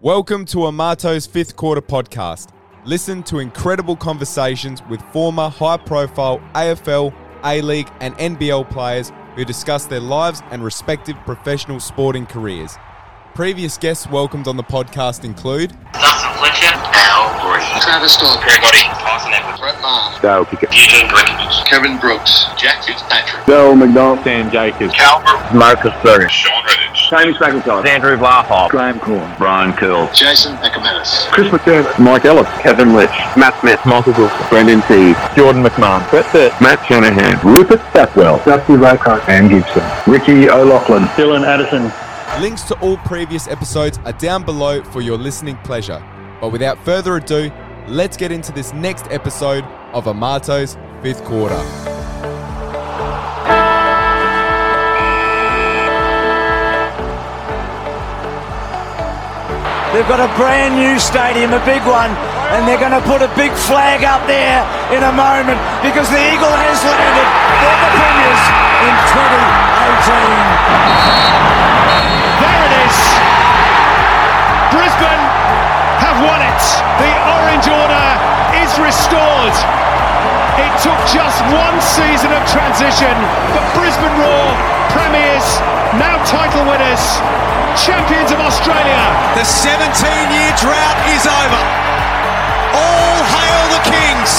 Welcome to Amato's fifth quarter podcast. Listen to incredible conversations with former high profile AFL, A League, and NBL players who discuss their lives and respective professional sporting careers. Previous guests welcomed on the podcast include Dustin Fletcher, Al Green, Travis Storm, Greg Gotti, Tyson Edwards, Brett Maher, Dale Pickett, Eugene Griffiths, Kevin Brooks, Jack Fitzpatrick, Bill McDonald, Sam Jacobs, Calvert, Marcus Bergen, Sean Redditch, James McIntyre, Andrew Vlahoff. Graham Corn, Brian Curl, Jason Economidis, Chris McDermott, Mike Ellis, Kevin Litch, Matt Smith, Michael Wilson, Brendan T, Jordan McMahon, Brett Burt, Matt Shanahan, Rupert Stackwell, Dusty Lockhart, and Gibson, Ricky O'Loughlin, Dylan Addison, Links to all previous episodes are down below for your listening pleasure. But without further ado, let's get into this next episode of Amato's fifth quarter. They've got a brand new stadium, a big one, and they're going to put a big flag up there in a moment because the Eagle has landed. The premiers in 2018. There it is. Brisbane have won it. The orange order is restored. It took just one season of transition, but Brisbane Roar, premiers, now title winners, champions of Australia. The 17 year drought is over. All hail the Kings.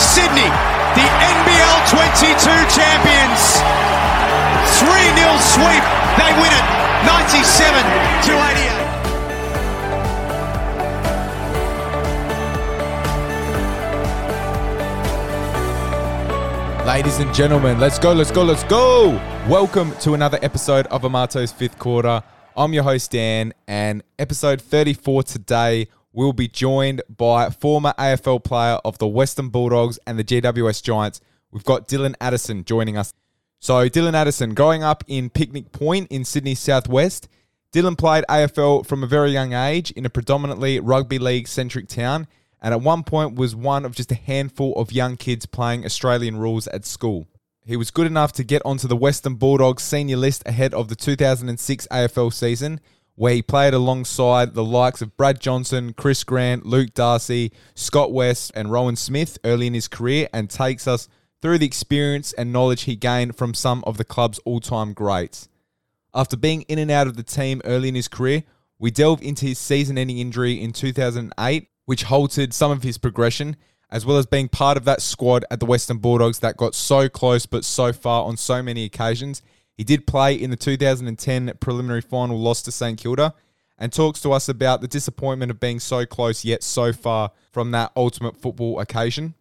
Sydney, the NBL 22 champions. 3 0 sweep. They win it 97 to 88. Ladies and gentlemen, let's go, let's go, let's go! Welcome to another episode of Amato's fifth quarter. I'm your host, Dan, and episode 34 today will be joined by former AFL player of the Western Bulldogs and the GWS Giants. We've got Dylan Addison joining us. So, Dylan Addison, growing up in Picnic Point in Sydney Southwest, Dylan played AFL from a very young age in a predominantly rugby league centric town, and at one point was one of just a handful of young kids playing Australian rules at school. He was good enough to get onto the Western Bulldogs senior list ahead of the 2006 AFL season, where he played alongside the likes of Brad Johnson, Chris Grant, Luke Darcy, Scott West, and Rowan Smith early in his career, and takes us through the experience and knowledge he gained from some of the club's all time greats. After being in and out of the team early in his career, we delve into his season ending injury in 2008, which halted some of his progression, as well as being part of that squad at the Western Bulldogs that got so close but so far on so many occasions. He did play in the 2010 preliminary final loss to St Kilda and talks to us about the disappointment of being so close yet so far from that ultimate football occasion.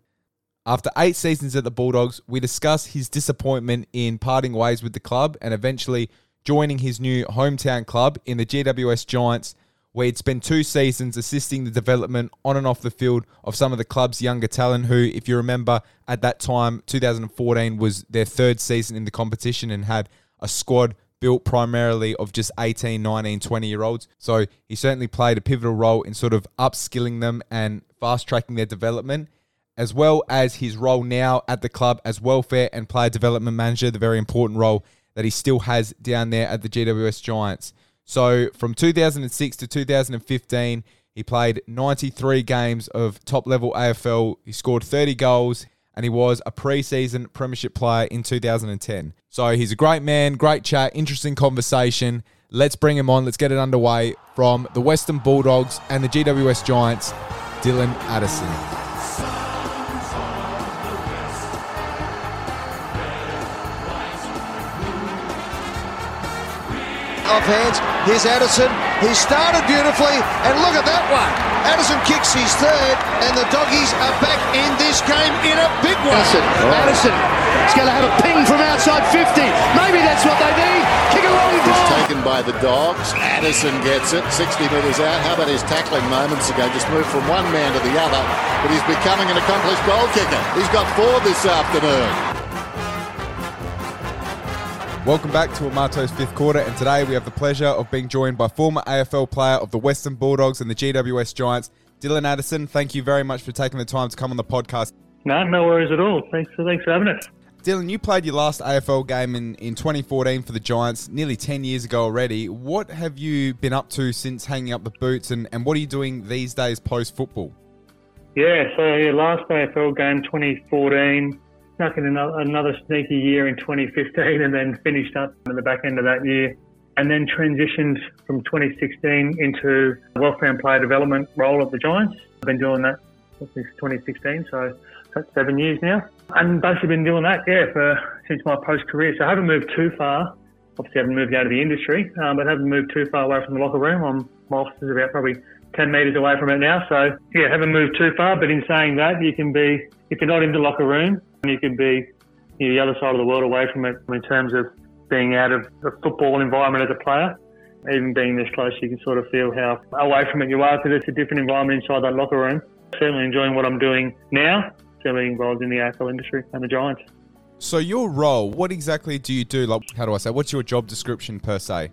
After eight seasons at the Bulldogs, we discuss his disappointment in parting ways with the club and eventually joining his new hometown club in the GWS Giants, he'd spent two seasons assisting the development on and off the field of some of the club's younger talent, who, if you remember, at that time, 2014 was their third season in the competition and had a squad built primarily of just 18, 19, 20 year olds. So he certainly played a pivotal role in sort of upskilling them and fast tracking their development as well as his role now at the club as welfare and player development manager, the very important role that he still has down there at the GWS Giants. So from 2006 to 2015, he played 93 games of top level AFL. He scored 30 goals and he was a preseason premiership player in 2010. So he's a great man, great chat, interesting conversation. Let's bring him on. Let's get it underway from the Western Bulldogs and the GWS Giants, Dylan Addison. Off hands. Here's Addison. He started beautifully, and look at that one. Addison kicks his third, and the doggies are back in this game in a big way. Addison, oh. Addison is going to have a ping from outside 50. Maybe that's what they need. Kick a long ball. taken by the dogs. Addison gets it, 60 metres out. How about his tackling moments ago? Just moved from one man to the other, but he's becoming an accomplished goal kicker. He's got four this afternoon. Welcome back to Amato's fifth quarter, and today we have the pleasure of being joined by former AFL player of the Western Bulldogs and the GWS Giants, Dylan Addison. Thank you very much for taking the time to come on the podcast. No, no worries at all. Thanks for thanks for having us. Dylan, you played your last AFL game in, in 2014 for the Giants, nearly 10 years ago already. What have you been up to since hanging up the boots, and, and what are you doing these days post football? Yeah, so yeah, last AFL game 2014, snuck in another, another sneaky year in 2015, and then finished up at the back end of that year, and then transitioned from 2016 into welfare and player development role at the Giants. I've been doing that since 2016, so that's seven years now, and basically been doing that yeah for since my post career. So I haven't moved too far. Obviously, I haven't moved out of the industry, um, but I haven't moved too far away from the locker room. I'm, my office is about probably 10 metres away from it now. So, yeah, haven't moved too far. But in saying that, you can be, if you're not in the locker room, you can be you know, the other side of the world away from it in terms of being out of the football environment as a player. Even being this close, you can sort of feel how away from it you are because it's a different environment inside that locker room. Certainly enjoying what I'm doing now, certainly involved in the AFL industry and the Giants. So, your role, what exactly do you do? Like, how do I say? What's your job description per se?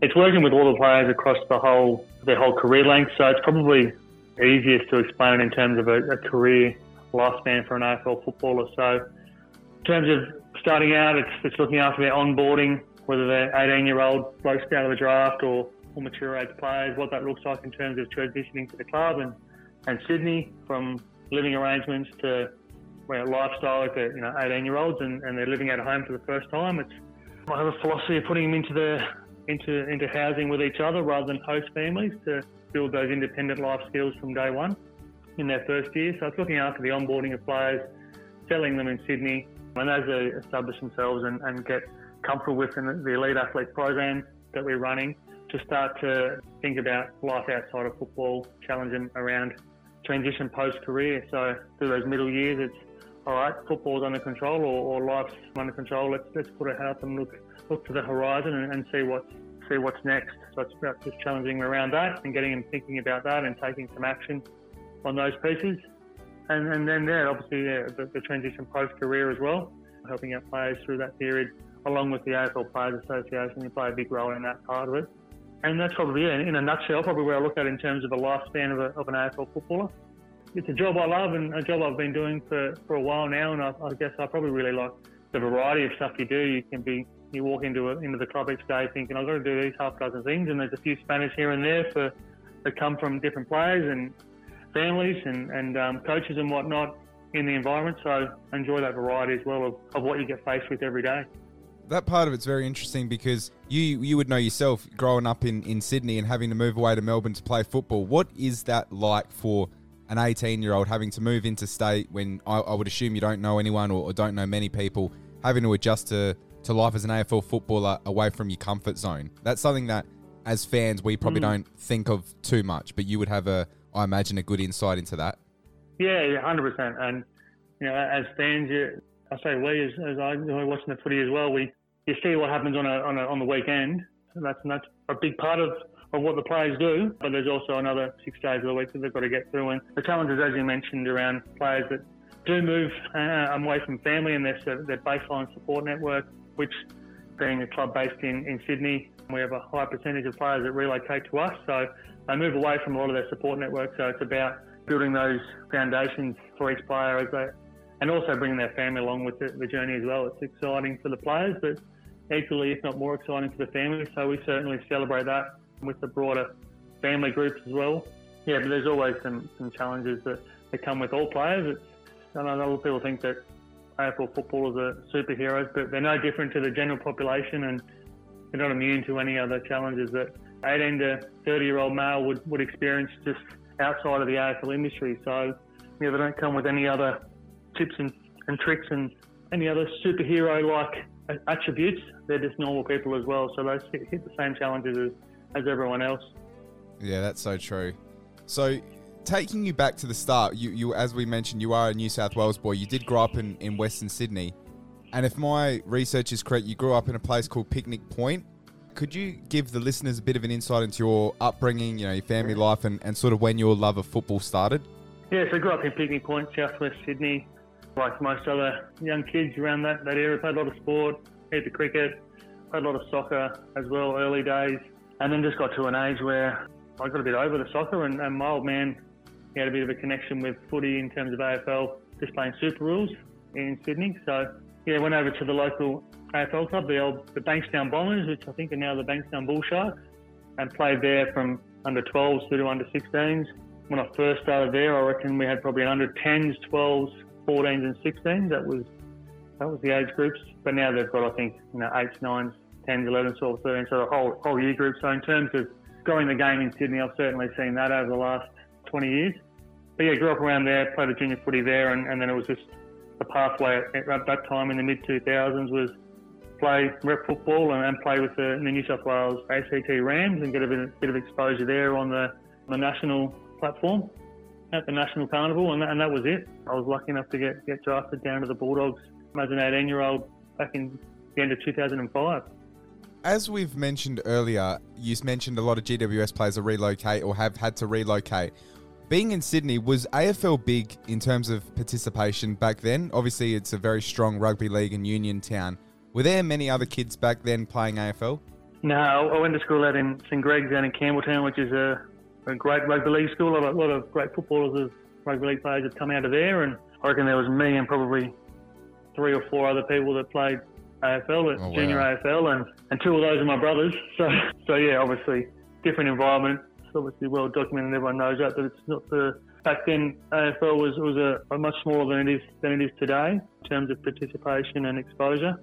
It's working with all the players across the whole their whole career length. So it's probably easiest to explain in terms of a, a career lifespan for an AFL footballer. So in terms of starting out, it's, it's looking after their onboarding, whether they're 18 year old blokes out of the draft or, or mature age players, what that looks like in terms of transitioning to the club and, and Sydney from living arrangements to well, lifestyle like you know 18 year olds and, and they're living at home for the first time. It's I have a philosophy of putting them into the into into housing with each other rather than host families to build those independent life skills from day one in their first year. So it's looking after the onboarding of players, selling them in Sydney, and as they establish themselves and, and get comfortable with the elite athlete program that we're running, to start to think about life outside of football, challenge them around transition post career. So through those middle years, it's all right, football's under control or, or life's under control. Let's let's put it out and look look to the horizon and, and see what's see what's next. So it's about just challenging them around that and getting them thinking about that and taking some action on those pieces. And, and then there, obviously, yeah, the, the transition post career as well, helping out players through that period, along with the AFL Players Association, you play a big role in that part of it. And that's probably, yeah, in a nutshell, probably where I look at in terms of a lifespan of, a, of an AFL footballer. It's a job I love and a job I've been doing for, for a while now, and I, I guess I probably really like the variety of stuff you do. You can be you walk into a, into the club each day thinking I've got to do these half dozen things, and there's a few Spanish here and there for that come from different players and families and and um, coaches and whatnot in the environment. So enjoy that variety as well of, of what you get faced with every day. That part of it's very interesting because you you would know yourself growing up in, in Sydney and having to move away to Melbourne to play football. What is that like for an 18 year old having to move into state when I, I would assume you don't know anyone or, or don't know many people, having to adjust to to life as an AFL footballer away from your comfort zone. That's something that, as fans, we probably mm. don't think of too much, but you would have a, I imagine, a good insight into that. Yeah, hundred percent. And you know, as fans, you, I say we as, as I enjoy watching the footy as well. We you see what happens on a on, a, on the weekend. And That's that's a big part of, of what the players do. But there's also another six days of the week that they've got to get through. And the challenges, as you mentioned, around players that do move uh, away from family and their their baseline support network which being a club based in, in Sydney, we have a high percentage of players that relocate to us. So they move away from a lot of their support network. So it's about building those foundations for each player as they, and also bringing their family along with the, the journey as well. It's exciting for the players, but equally, if not more exciting for the family. So we certainly celebrate that with the broader family groups as well. Yeah, but there's always some, some challenges that, that come with all players. It's, I know a lot of people think that AFL footballers are superheroes, but they're no different to the general population and they're not immune to any other challenges that 18 to 30 year old male would, would experience just outside of the AFL industry. So, yeah, they don't come with any other tips and, and tricks and any other superhero like attributes. They're just normal people as well. So they hit the same challenges as, as everyone else. Yeah, that's so true. So taking you back to the start, you, you as we mentioned, you are a New South Wales boy. You did grow up in, in Western Sydney. And if my research is correct, you grew up in a place called Picnic Point. Could you give the listeners a bit of an insight into your upbringing, you know, your family life, and, and sort of when your love of football started? Yeah, so I grew up in Picnic Point, southwest Sydney. Like most other young kids around that, that area, played a lot of sport, heaps of cricket, played a lot of soccer as well, early days. And then just got to an age where I got a bit over the soccer, and, and my old man he had a bit of a connection with footy in terms of AFL, just playing Super Rules in Sydney. So yeah, went over to the local AFL club, the old the Bankstown Bombers, which I think are now the Bankstown Bull Sharks, and played there from under 12s through to under 16s. When I first started there, I reckon we had probably under 10s, 12s, 14s, and 16s. That was that was the age groups. But now they've got, I think, you know, 8s, 9s, 10s, 11s, 12s, 13s, so the whole whole year group. So in terms of growing the game in Sydney, I've certainly seen that over the last 20 years. But yeah, grew up around there, played a junior footy there, and, and then it was just the pathway at, at that time in the mid 2000s was play rep football and, and play with the, the, New South Wales ACT Rams and get a bit, a bit of exposure there on the, the national platform at the National Carnival, and that, and that was it. I was lucky enough to get, get drafted down to the Bulldogs as an 18 year old back in the end of 2005. As we've mentioned earlier, you've mentioned a lot of GWS players are relocate or have had to relocate. Being in Sydney, was AFL big in terms of participation back then? Obviously, it's a very strong rugby league and union town. Were there many other kids back then playing AFL? No, I went to school out in St Greg's down in Campbelltown, which is a, a great rugby league school. A lot, a lot of great footballers of rugby league players have come out of there, and I reckon there was me and probably three or four other people that played AFL, oh, junior wow. AFL, and, and two of those are my brothers. So, so yeah, obviously different environment, obviously well documented. Everyone knows that, but it's not the back then. AFL was was a, a much smaller than it is than it is today in terms of participation and exposure.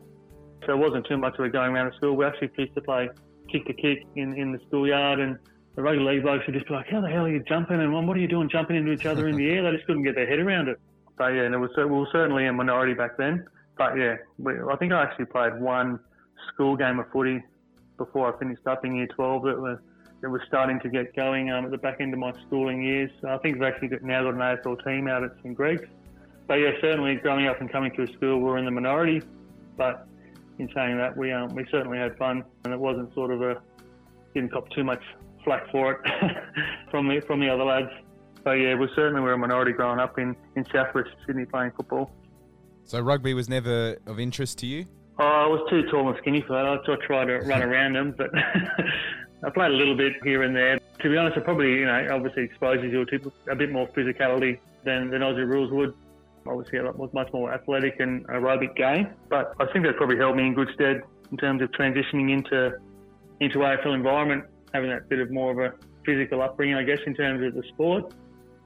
So it wasn't too much of a going around the school. We actually used to play kick to kick in, in the schoolyard and the rugby league blokes would just be like, how the hell are you jumping and what are you doing jumping into each other in the air? They just couldn't get their head around it. So yeah, and it was, we were certainly a minority back then. But yeah, we, I think I actually played one school game of footy before I finished up in year 12 that was it was starting to get going um, at the back end of my schooling years. I think we've actually got, now got an AFL team out at St Greg's. But yeah, certainly growing up and coming to a school, we were in the minority. But in saying that, we um, we certainly had fun, and it wasn't sort of a didn't cop too much flack for it from the from the other lads. So yeah, we certainly were a minority growing up in in Southwest Sydney playing football. So rugby was never of interest to you? Oh, I was too tall and skinny for that. I tried to run around them, but I played a little bit here and there. To be honest, it probably, you know, obviously exposes you to a bit more physicality than, than Aussie rules would. Obviously, it was much more athletic and aerobic game, but I think that probably held me in good stead in terms of transitioning into into AFL environment, having that bit of more of a physical upbringing, I guess, in terms of the sport.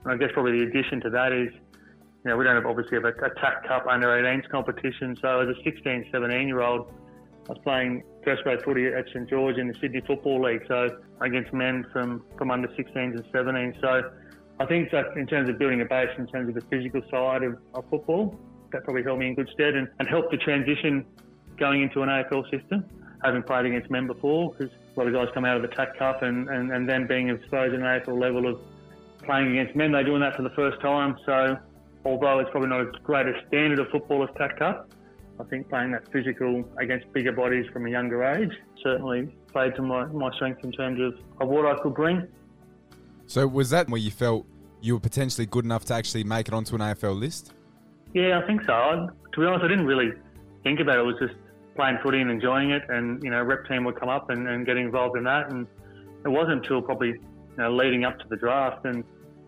And I guess probably the addition to that is, you know, we don't have obviously have a, a TAC Cup under 18s competition. So as a 16, 17 year old, I was playing first grade footy at St George in the Sydney Football League, so against men from, from under 16s and 17s. So I think that in terms of building a base, in terms of the physical side of, of football, that probably held me in good stead and, and helped the transition going into an AFL system. Having played against men before, because a lot of guys come out of the TAC Cup and, and, and then being exposed at an AFL level of playing against men, they're doing that for the first time. So although it's probably not as great a standard of football as TAC Cup, I think playing that physical against bigger bodies from a younger age certainly played to my, my strength in terms of, of what I could bring. So was that where you felt you were potentially good enough to actually make it onto an AFL list? Yeah, I think so. I, to be honest, I didn't really think about it. It was just playing footy and enjoying it, and you know, rep team would come up and, and get involved in that. And it wasn't until probably you know leading up to the draft, and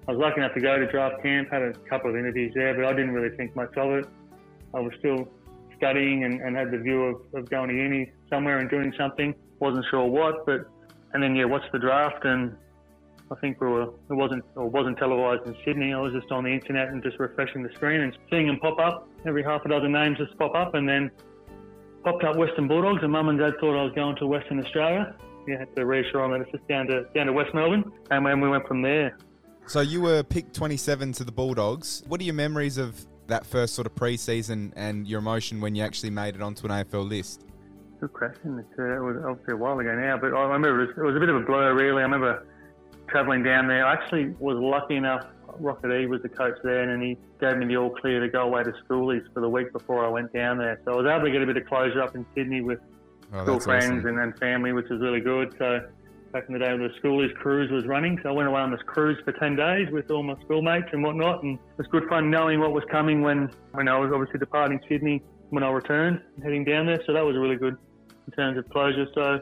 I was lucky enough to go to draft camp, had a couple of interviews there, but I didn't really think much of it. I was still studying and, and had the view of, of going to uni somewhere and doing something. Wasn't sure what, but and then yeah, what's the draft? And I think we were it wasn't or wasn't televised in Sydney. I was just on the internet and just refreshing the screen and seeing them pop up. Every half a dozen names just pop up, and then popped up Western Bulldogs. And Mum and Dad thought I was going to Western Australia. You had to reassure them that it's just down to down to West Melbourne, and then we went from there. So you were picked 27 to the Bulldogs. What are your memories of that first sort of pre-season and your emotion when you actually made it onto an AFL list? Good question. It's, uh, it was obviously a while ago now, but I remember it was, it was a bit of a blur, really. I remember travelling down there. I actually was lucky enough. Rocket E was the coach there, and he gave me the all clear to go away to schoolies for the week before I went down there. So I was able to get a bit of closure up in Sydney with oh, school friends awesome. and, and family, which was really good. So back in the day of the schoolies cruise was running. So I went away on this cruise for 10 days with all my schoolmates and whatnot. And it was good fun knowing what was coming when, when I was obviously departing Sydney when I returned heading down there. So that was really good in terms of closure. So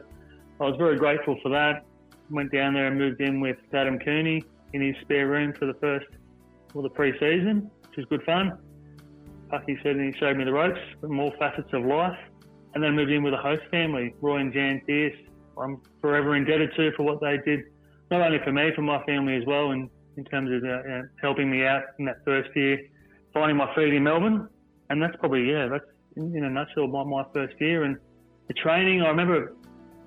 I was very grateful for that. Went down there and moved in with Adam Cooney in his spare room for the first, well, the pre-season, which was good fun. Pucky said, and he showed me the ropes, but more facets of life. And then moved in with a host family, Roy and Jan Pierce. I'm forever indebted to for what they did, not only for me, for my family as well, and in terms of uh, uh, helping me out in that first year, finding my feet in Melbourne. And that's probably, yeah, that's in a nutshell my, my first year. And the training, I remember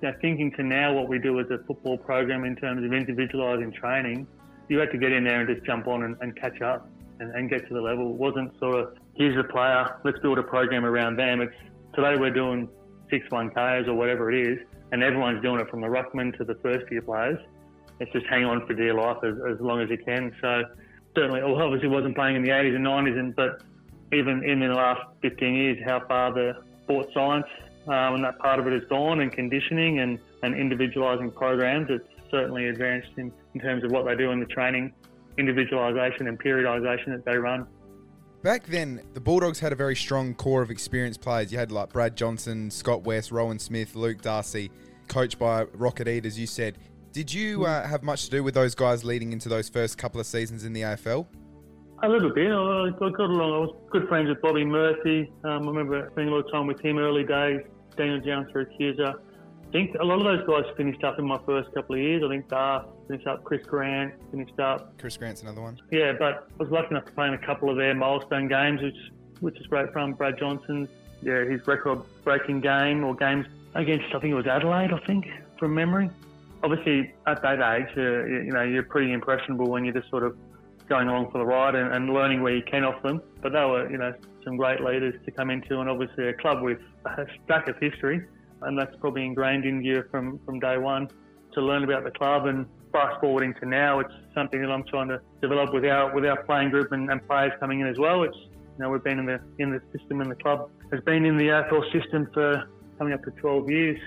you know, thinking to now what we do as a football program in terms of individualising training, you had to get in there and just jump on and, and catch up and, and, get to the level. It wasn't sort of, here's the player, let's build a program around them. It's today we're doing six 1Ks or whatever it is, and everyone's doing it from the ruckman to the first year players. It's just hang on for dear life as, as long as you can. So certainly, well, obviously wasn't playing in the 80s and 90s, and, but even in the last 15 years, how far the sports science um, and that part of it has gone and conditioning and, and individualising programs, it's certainly advanced in, in terms of what they do in the training, individualisation and periodisation that they run. Back then, the Bulldogs had a very strong core of experienced players. You had like Brad Johnson, Scott West, Rowan Smith, Luke Darcy, coached by Rocket Eade, as you said. Did you uh, have much to do with those guys leading into those first couple of seasons in the AFL? A little bit. I got along. I was good friends with Bobby Murphy. Um, I remember spending a lot of time with him early days. Daniel Giansiracusa. I think a lot of those guys finished up in my first couple of years. I think Darth finished up, Chris Grant finished up. Chris Grant's another one. Yeah, but I was lucky enough to play in a couple of their milestone games, which which is great from Brad Johnson's. Yeah, his record-breaking game or games against I think it was Adelaide. I think from memory. Obviously, at that age, uh, you know, you're pretty impressionable when you're just sort of going along for the ride and, and, learning where you can off them. But they were, you know, some great leaders to come into, and obviously a club with a stack of history, and that's probably ingrained in you from from day one to learn about the club. And fast forwarding to now, it's something that I'm trying to develop with our with our playing group and, and players coming in as well. It's you know we've been in the in the system, and the club has been in the AFL system for coming up to 12 years,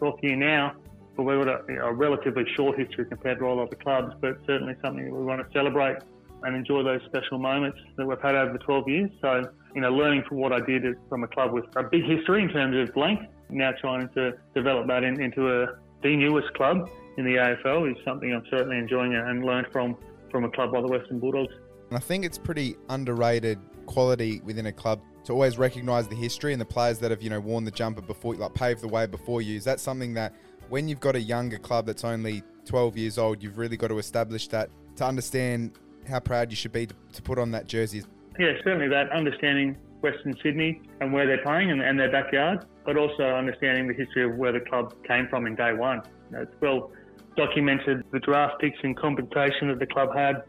12th year now. But we've got a, you know, a relatively short history compared to all other clubs, but certainly something that we want to celebrate and enjoy those special moments that we've had over the 12 years. So, you know, learning from what I did from a club with a big history in terms of length, now trying to develop that in, into a the newest club in the AFL is something I'm certainly enjoying and learned from from a club like the Western Bulldogs. And I think it's pretty underrated quality within a club to always recognise the history and the players that have you know worn the jumper before, like paved the way before you. Is that something that when you've got a younger club that's only 12 years old, you've really got to establish that to understand how proud you should be to, to put on that jersey. Yeah, certainly that understanding Western Sydney and where they're playing and, and, their backyard, but also understanding the history of where the club came from in day one. You know, it's well documented the draft picks and compensation that the club had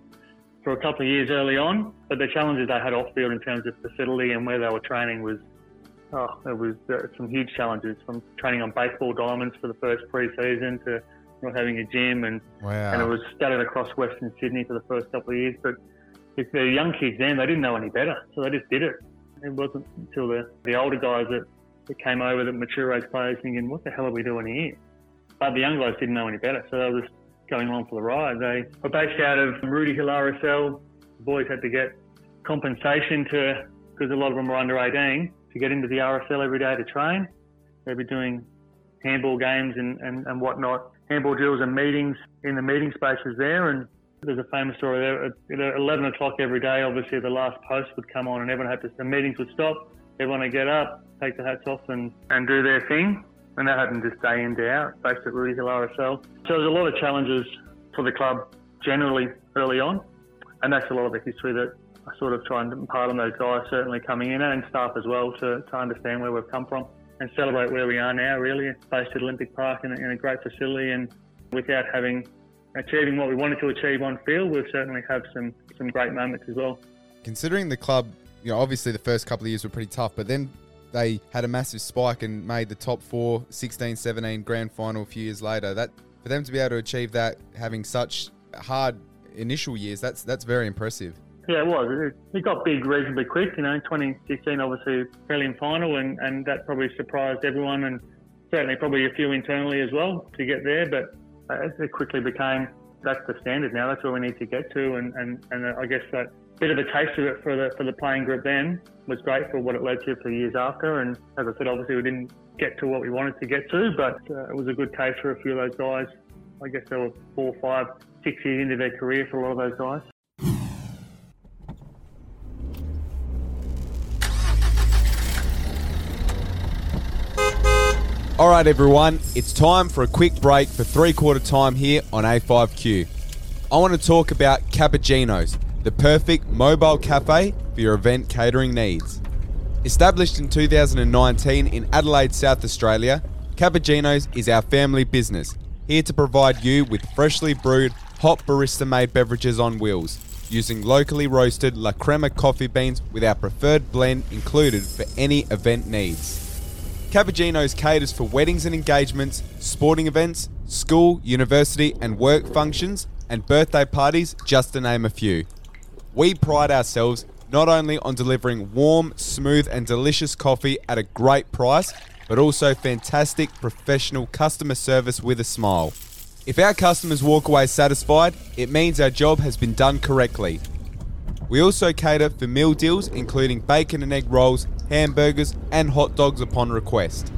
for a couple of years early on, but the challenges they had off field in terms of facility and where they were training was oh, it was uh, some huge challenges from training on baseball diamonds for the first pre-season to not having a gym, and wow. and it was scattered across Western Sydney for the first couple of years. But if the young kids then, they didn't know any better, so they just did it. It wasn't until the, the older guys that, that came over, that mature age players, thinking, "What the hell are we doing here?" But the young guys didn't know any better, so they were just going along for the ride. They were based out of Rooty Hill RSL. The boys had to get compensation to because a lot of them were under 18 to get into the RSL every day to train. They'd be doing handball games and, and, and whatnot handball drills and meetings in the meeting spaces there. And there's a famous story there. At 11 o'clock every day, obviously the last post would come on and everyone had to, the meetings would stop. Everyone would get up, take their hats off and, and do their thing. And that happened just day in, day out, based at RSL. So there's a lot of challenges for the club generally early on. And that's a lot of the history that I sort of try and impart on those guys, certainly coming in and staff as well, to, to understand where we've come from and celebrate where we are now, really, based at Olympic Park in a, in a great facility. And without having achieving what we wanted to achieve on field, we've certainly had some, some great moments as well. Considering the club, you know, obviously the first couple of years were pretty tough, but then they had a massive spike and made the top four, 16, 17 grand final a few years later. That for them to be able to achieve that, having such hard initial years, that's that's very impressive. Yeah, it was. It, got big reasonably quick. You know, 2016 obviously prelim final, and, and that probably surprised everyone, and certainly probably a few internally as well to get there. But uh, it quickly became that's the standard now. That's where we need to get to, and and, and uh, I guess that bit of a taste of it for the for the playing group then was great for what it led to for years after. And as I said, obviously we didn't get to what we wanted to get to, but uh, it was a good taste for a few of those guys. I guess they were four, five, six years into their career for a lot of those guys. All right, everyone, it's time for a quick break for three quarter time here on A5Q. I want to talk about Cuppacinos, the perfect mobile cafe for your event catering needs. Established in 2019 in Adelaide, South Australia, Cuppacinos is our family business, here to provide you with freshly brewed, hot barista made beverages on wheels, using locally roasted La Crema coffee beans with our preferred blend included for any event needs. Cuppacinos caters for weddings and engagements, sporting events, school, university, and work functions, and birthday parties, just to name a few. We pride ourselves not only on delivering warm, smooth, and delicious coffee at a great price, but also fantastic professional customer service with a smile. If our customers walk away satisfied, it means our job has been done correctly. We also cater for meal deals including bacon and egg rolls, hamburgers, and hot dogs upon request.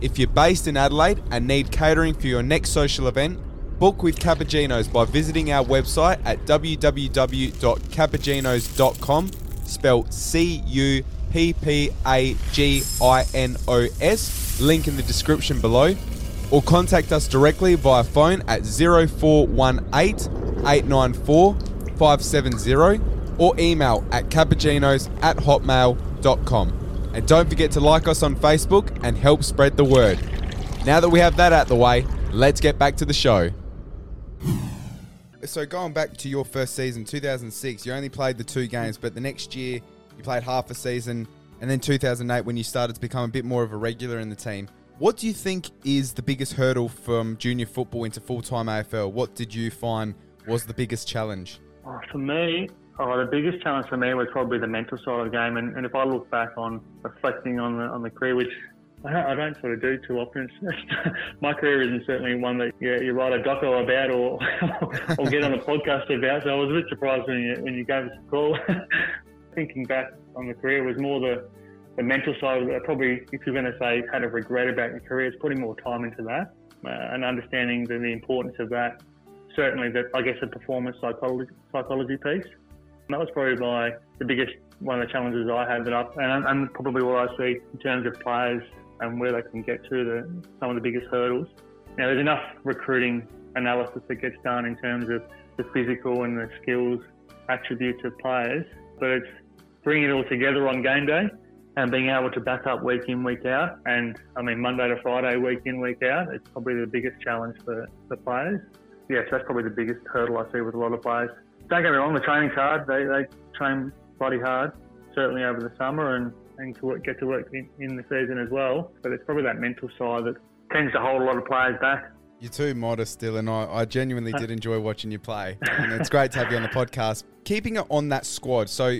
If you're based in Adelaide and need catering for your next social event, book with Cuppacinos by visiting our website at www.cuppacinos.com, spelled C U P P A G I N O S, link in the description below, or contact us directly via phone at 0418 894 570 or email at cuppacinos at hotmail.com. And don't forget to like us on Facebook and help spread the word. Now that we have that out the way, let's get back to the show. So going back to your first season, 2006, you only played the two games, but the next year you played half a season, and then 2008 when you started to become a bit more of a regular in the team. What do you think is the biggest hurdle from junior football into full-time AFL? What did you find was the biggest challenge? Oh, for me, oh, the biggest challenge for me was probably the mental side of the game. And, and if I look back on reflecting on the on the career, which I don't, I don't sort of do too often, my career isn't certainly one that you, you write a doco about or or get on a podcast about. So I was a bit surprised when you when you gave us a call. Thinking back on the career was more the the mental side of it. Probably, if you're going to say had a regret about your career, it's putting more time into that uh, and understanding the, the importance of that certainly the, I guess the performance psychology, psychology piece. And that was probably my the biggest one of the challenges I had that up and, and probably what I see in terms of players and where they can get to the some of the biggest hurdles. Now there's enough recruiting analysis that gets done in terms of the physical and the skills attributes of players, but it's bringing it all together on game day and being able to back up week in, week out. And I mean, Monday to Friday, week in, week out, it's probably the biggest challenge for the players yes, that's probably the biggest hurdle I see with a lot of players. Don't get me wrong, the training's hard. They, they train bloody hard, certainly over the summer and, and to work, get to work in, in the season as well. But it's probably that mental side that tends to hold a lot of players back. You're too modest, Dylan. I, I genuinely did enjoy watching you play. And it's great to have you on the podcast. Keeping it on that squad. So,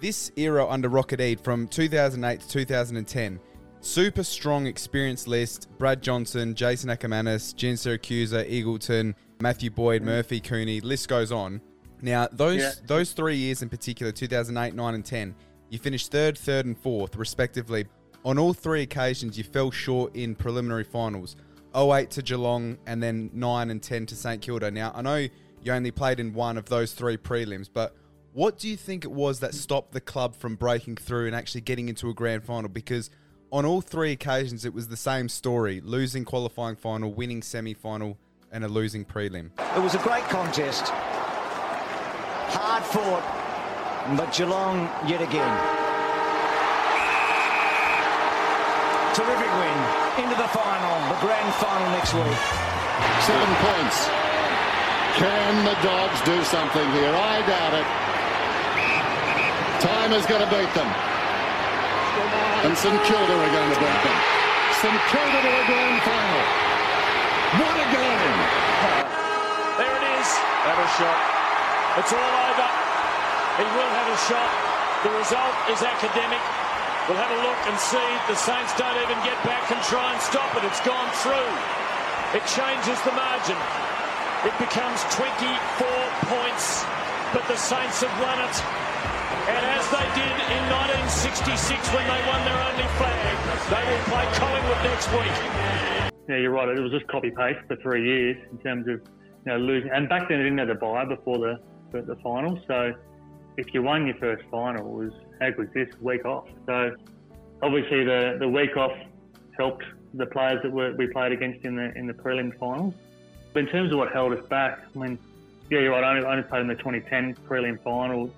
this era under Rocket Eade from 2008 to 2010, super strong experience list Brad Johnson, Jason Akermanis, Giansiracusa, Eagleton, Matthew Boyd, mm. Murphy, Cooney, list goes on. Now, those Yeah. those three years in particular, 2008, 9, and 10, you finished third, third, and fourth, respectively. On all three occasions, you fell short in preliminary finals 08 to Geelong, and then 9 and 10 to St Kilda. Now, I know you only played in one of those three prelims, but what do you think it was that stopped the club from breaking through and actually getting into a grand final? Because on all three occasions, it was the same story losing qualifying final, winning semi final, and a losing prelim. It was a great contest. Hard fought, but Geelong yet again. Terrific win. Into the final, the grand final next week. Seven points. Can the Dogs do something here? I doubt it. Time is going to beat them. And St Kilda are going to beat them. St Kilda to a grand final. What a game! There it is. Have a shot. It's all over. He will have a shot. The result is academic. We'll have a look and see. The Saints don't even get back and try and stop it. It's gone through. It changes the margin. It becomes 24 points, but the Saints have won it. And as they did in 1966 when they won their only flag, they will play Collingwood next week. Yeah, you're right. It was just copy paste for three years in terms of you know losing. And back then, they didn't have the buy before the the, the final. So if you won your first final, it was how was this week off? So obviously the the week off helped the players that were, we played against in the in the prelim finals. But in terms of what held us back, I mean, yeah, you're right. I only, I only played in the 2010 prelim final.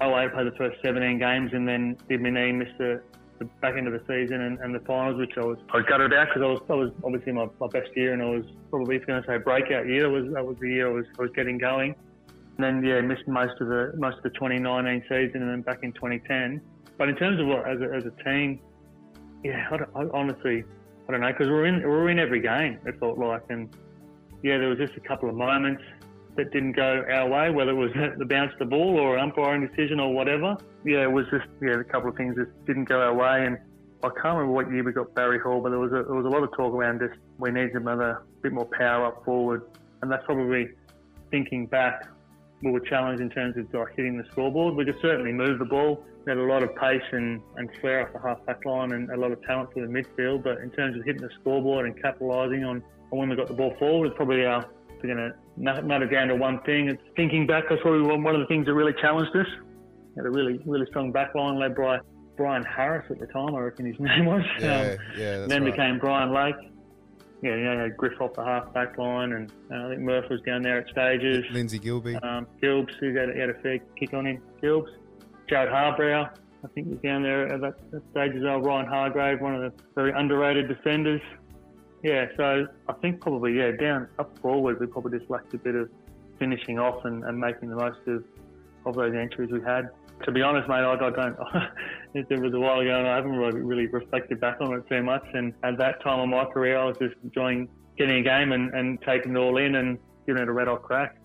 Oh, I played the first 17 games and then knee, missed the, the back end of the season and, and the finals, which I was I was gutted about because I was, I was obviously my, my best year and I was probably going to say breakout year. That was that was the year I was I was getting going. And then yeah, missed most of the most of the 2019 season and then back in 2010. But in terms of what as a, as a team, yeah, I, I honestly I don't know because we're in we're in every game. It felt like, and yeah, there was just a couple of moments that didn't go our way, whether it was the bounce of the ball or an umpiring decision or whatever. Yeah, it was just yeah, a couple of things that didn't go our way, and I can't remember what year we got Barry Hall, but there was a, there was a lot of talk around just we needed another bit more power up forward, and that's probably thinking back. We were challenged in terms of like hitting the scoreboard. We could certainly move the ball. We had a lot of pace and, and flair off the half back line and a lot of talent for the midfield. But in terms of hitting the scoreboard and capitalising on, on when we got the ball forward, it's probably our we're going to it down to one thing. It's thinking back. That's probably one of the things that really challenged us. Had a really, really strong back line led by Brian Harris at the time. I reckon his name was. Yeah, um, yeah. Then right. became Brian Lake. Yeah, you know, Griff off the half back line, and uh, I think Murph was down there at stages. Lindsay Gilbee. Um, Gilbs, who had, had a fair kick on him. Gilbs. Jarrod Harbrow, I think was down there at that, that stage as well. Ryan Hargrave, one of the very underrated defenders. Yeah, so I think probably, yeah, down up forward, we probably just lacked a bit of finishing off and, and making the most of, of those entries we had. To be honest, mate, I, I don't. it was a while ago, and I haven't really, really reflected back on it too much. And at that time of my career, I was just enjoying getting a game and, and taking it all in and giving it a red hot crack.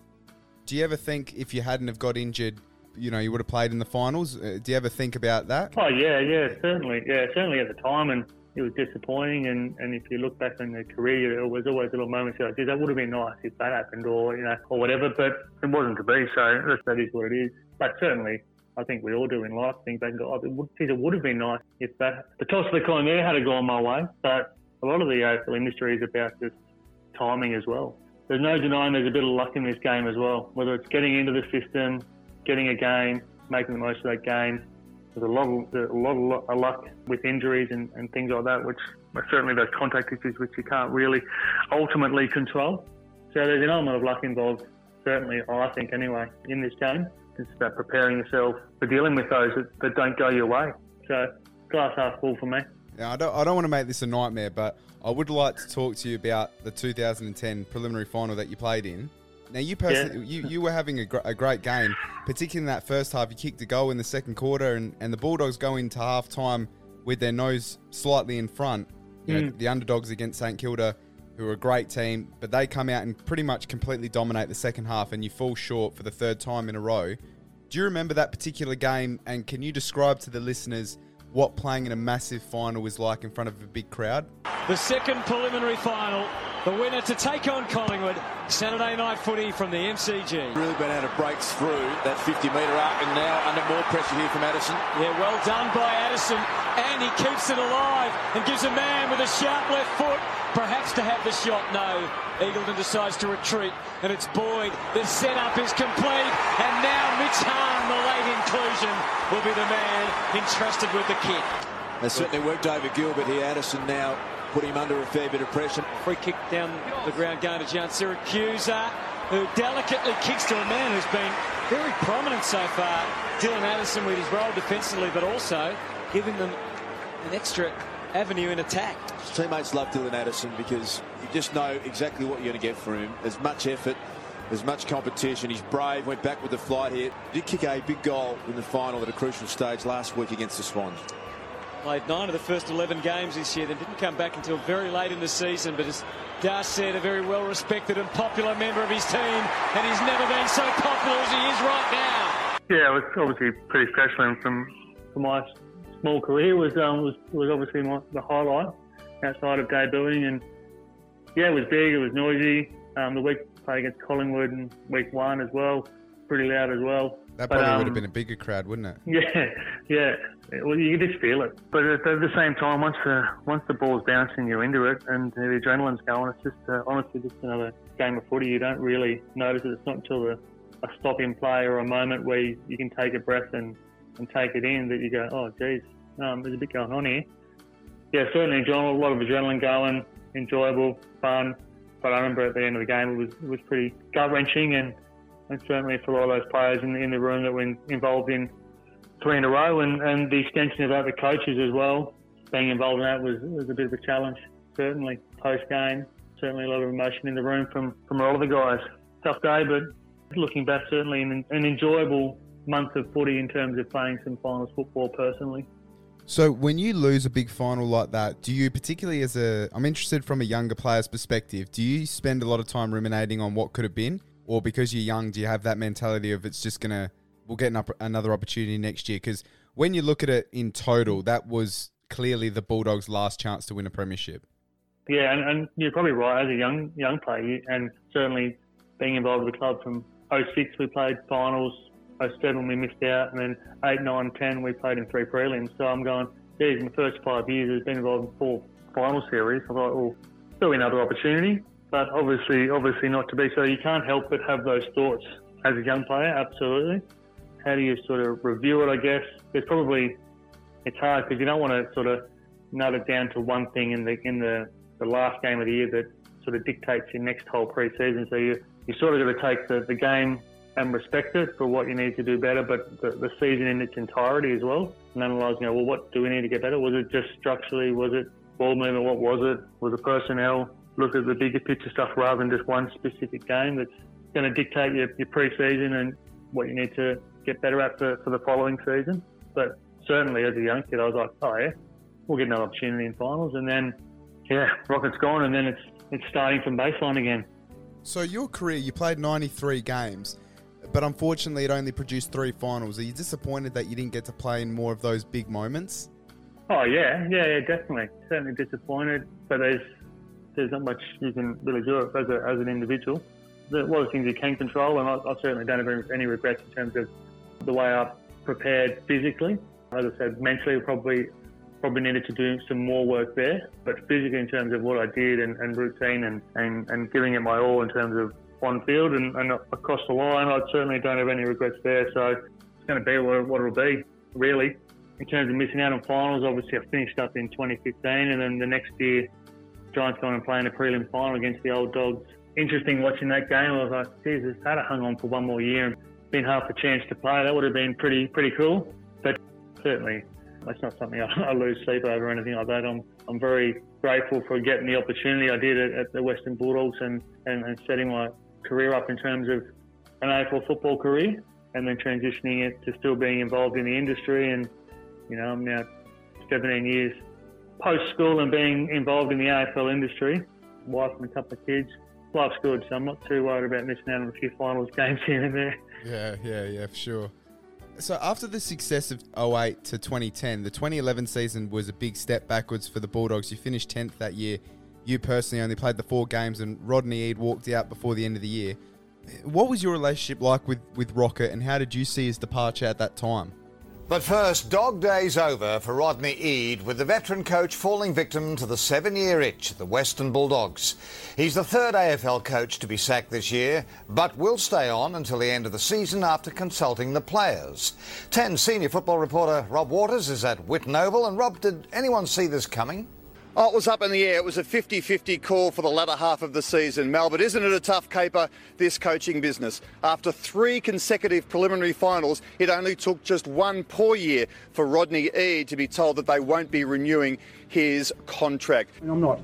Do you ever think if you hadn't have got injured, you know, you would have played in the finals? Uh, do you ever think about that? Oh yeah, yeah, certainly, yeah, certainly at the time, and it was disappointing. And, and if you look back in the career, it was always little moments like, that would have been nice if that happened, or you know, or whatever. But it wasn't to be. So that- is what it is. But certainly, I think we all do in life. Think back and go, oh, it would, geez, it would have been nice if that the toss of the coin there had gone my way. But a lot of the uh, AFL industry is about just timing as well. There's no denying there's a bit of luck in this game as well. Whether it's getting into the system, getting a game, making the most of that game. A lot of, a lot of luck with injuries and, and things like that, which certainly those contact issues which you can't really ultimately control. So there's an element of luck involved, certainly, I think anyway, in this game. It's about preparing yourself for dealing with those that, that don't go your way. So glass half full for me. Now, I don't, I don't want to make this a nightmare, but I would like to talk to you about the 2010 preliminary final that you played in. Now, you personally, you, you were having a, gr- a great game, particularly in that first half. You kicked a goal in the second quarter, and, and the Bulldogs go into half time with their nose slightly in front. You know, Mm. the underdogs against St Kilda, who are a great team, but they come out and pretty much completely dominate the second half, and you fall short for the third time in a row. Do you remember that particular game, and can you describe to the listeners what playing in a massive final is like in front of a big crowd? The second preliminary final, the winner to take on Collingwood, Saturday night footy from the MCG. Really been able to break through that 50 metre arc and now under more pressure here from Addison. Yeah, well done by Addison, and he keeps it alive and gives a man with a sharp left foot perhaps to have the shot. No, Eagleton decides to retreat, and it's Boyd. The setup is complete, and now Mitch Hahn, the late inclusion, will be the man entrusted with the kick. They certainly worked over Gilbert here. Addison now put him under a fair bit of pressure. Free kick down the ground going to Giansiracusa, who delicately kicks to a man who's been very prominent so far. Dylan Addison with his role defensively, but also giving them an extra avenue in attack. His teammates love Dylan Addison because you just know exactly what you're going to get from him. There's much effort. There's much competition. He's brave. Went back with the flight here. Did kick a big goal in the final at a crucial stage last week against the Swans. Played nine of the first 11 games this year, then didn't come back until very late in the season. But as Dar said, a very well respected and popular member of his team, and he's never been so popular as he is right now. Yeah, it was obviously pretty special, and from from my small career was um, was was obviously my, the highlight outside of debuting, and yeah, it was big, it was noisy. Um, the week played against Collingwood and week one as well, pretty loud as well. That But, probably would um, have been a bigger crowd, wouldn't it? Yeah, yeah. Well, you just feel it. But at the, at the same time, once the once the ball's bouncing, you're into it, and the adrenaline's going. It's just uh, honestly just another game of footy. You don't really notice it. It's not until the, a stop in play or a moment where you, you can take a breath and, and take it in that you go, oh, geez, um, there's a bit going on here. yeah, certainly enjoyable. A lot of adrenaline going, enjoyable, fun. But I remember at the end of the game, it was it was pretty gut wrenching, and, and certainly for all those players in the, in the room that were involved in three in a row, and, and the extension of the coaches as well, being involved in that was was a bit of a challenge. Certainly post game, certainly a lot of emotion in the room from from all of the guys. Tough day, but looking back, certainly an, an enjoyable month of footy in terms of playing some finals football personally. So when you lose a big final like that, do you particularly as a I'm interested from a younger player's perspective, do you spend a lot of time ruminating on what could have been or because you're young do you have that mentality of it's just going to we'll get an another opportunity next year cuz when you look at it in total, that was clearly the Bulldogs' last chance to win a premiership. Yeah, and, and you're probably right as a young young player and certainly being involved with the club from 06 we played finals 07 we missed out, and then 8, 9, 10 we played in three prelims. So I'm going, geez, in the first five years has been involved in four final series. I thought, well, be another opportunity, but obviously, obviously not to be. So you can't help but have those thoughts as a young player, absolutely. How do you sort of review it, I guess? There's probably, it's hard because you don't want to sort of nut it down to one thing in the, in the, the last game of the year that sort of dictates your next whole pre-season. So you, you sort of got to take the, the game and respect it for what you need to do better, but the, the season in its entirety as well. And analysing, you know, well, what do we need to get better? Was it just structurally? Was it ball movement? What was it? Was it personnel? Look at the bigger picture stuff rather than just one specific game that's going to dictate your, your pre-season and what you need to get better at for, for the following season. But certainly as a young kid, I was like, oh yeah, we'll get another opportunity in finals. And then, yeah, Rocket's gone and then it's, it's starting from baseline again. So your career, you played 93 games but unfortunately, it only produced three finals. Are you disappointed that you didn't get to play in more of those big moments? Oh yeah, yeah, yeah, definitely. Certainly disappointed, but there's there's not much you can really do as, a, as an individual. There's a lot of things you can control, and I, I certainly don't have any regrets in terms of the way I prepared physically. As I said, mentally, probably probably needed to do some more work there, but physically in terms of what I did and, and routine and, and, and giving it my all in terms of on field and, and across the line. I certainly don't have any regrets there. So it's going to be what, what it'll be, really. In terms of missing out on finals, obviously I finished up in 2015, and then the next year, Giants going and playing a prelim final against the old dogs. Interesting watching that game. I was like, Jesus, had I hung on for one more year and been half a chance to play, that would have been pretty pretty cool. But certainly, that's not something I, I lose sleep over or anything like that. I'm I'm very grateful for getting the opportunity I did at, at the Western Bulldogs and, and, and setting my career up in terms of an AFL football career and then transitioning it to still being involved in the industry. And, you know, I'm now 17 years post school and being involved in the AFL industry, wife and a couple of kids. Life's good, so I'm not too worried about missing out on a few finals games here and there. Yeah, yeah, yeah, for sure. So after the success of 08 to 2010, the 2011 season was a big step backwards for the Bulldogs. You finished 10th that year you personally only played the four games and Rodney Eade walked out before the end of the year. What was your relationship like with, with Rocket and how did you see his departure at that time? But first, dog days over for Rodney Eade, with the veteran coach falling victim to the seven year itch at the Western Bulldogs. He's the third AFL coach to be sacked this year, but will stay on until the end of the season after consulting the players. 10 senior football reporter Rob Waters is at Whitten Oval. And Rob, did anyone see this coming? Oh, it was up in the air. It was a 50 50 call for the latter half of the season. Mel, but isn't it a tough caper, this coaching business? After three consecutive preliminary finals, it only took just one poor year for Rodney Eade to be told that they won't be renewing his contract. I'm not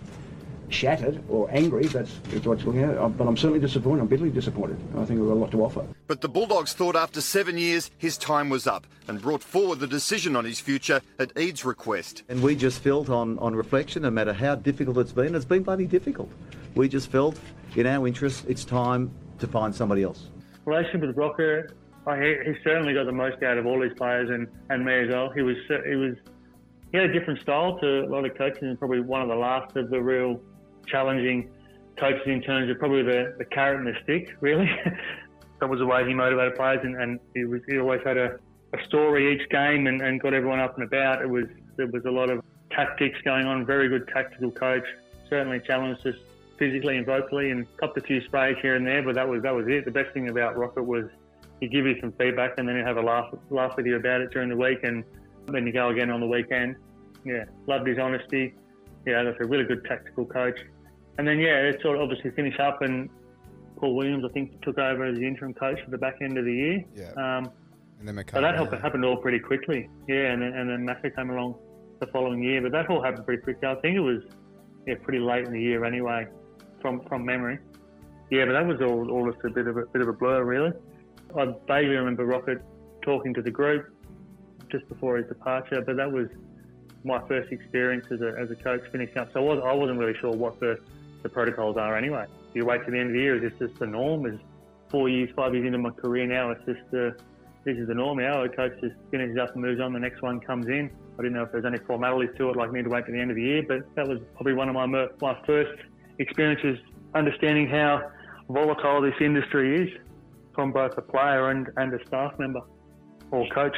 shattered or angry, that's, that's what's looking at. Uh, but I'm certainly disappointed. I'm bitterly disappointed. I think we've got a lot to offer. But the Bulldogs thought after seven years his time was up and brought forward the decision on his future at Eade's request. And we just felt on, on reflection, no matter how difficult it's been, it's been bloody difficult. We just felt in our interest it's time to find somebody else. Relation with Rocket, oh, he, he certainly got the most out of all these players and, and me as well. He was he was he had a different style to a lot of coaches and probably one of the last of the real challenging coaches in terms of probably the, the carrot and the stick, really. that was the way he motivated players, and, and he, was, he always had a, a story each game and, and got everyone up and about. It was there was a lot of tactics going on. Very good tactical coach. Certainly challenged us physically and vocally, and copped a few sprays here and there. But that was that was it. The best thing about Rocket was he'd give you some feedback, and then he'd have a laugh laugh with you about it during the week, and then you go again on the weekend. Yeah, loved his honesty. Yeah, that's a really good tactical coach. And then yeah, it sort of obviously finished up, and Paul Williams I think took over as the interim coach for the back end of the year. Yeah. Um, And then so that happened, happened all pretty quickly. Yeah, and then, and then Macca came along the following year, but that all happened pretty quickly. I think it was yeah pretty late in the year anyway, from from memory. Yeah, but that was all, all just a bit of a bit of a blur really. I vaguely remember Rocket talking to the group just before his departure, but that was my first experience as a, as a coach finishing up. So I, was, I wasn't really sure what the, the protocols are anyway. Do you wait to the end of the year? Is this just the norm? Is four years, five years into my career now, it's just uh, this is the norm now. A coach just finishes up and moves on. The next one comes in. I didn't know if there's any formalities to it, like need to wait to the end of the year, but that was probably one of my my first experiences understanding how volatile this industry is from both a player and, and a staff member or coach.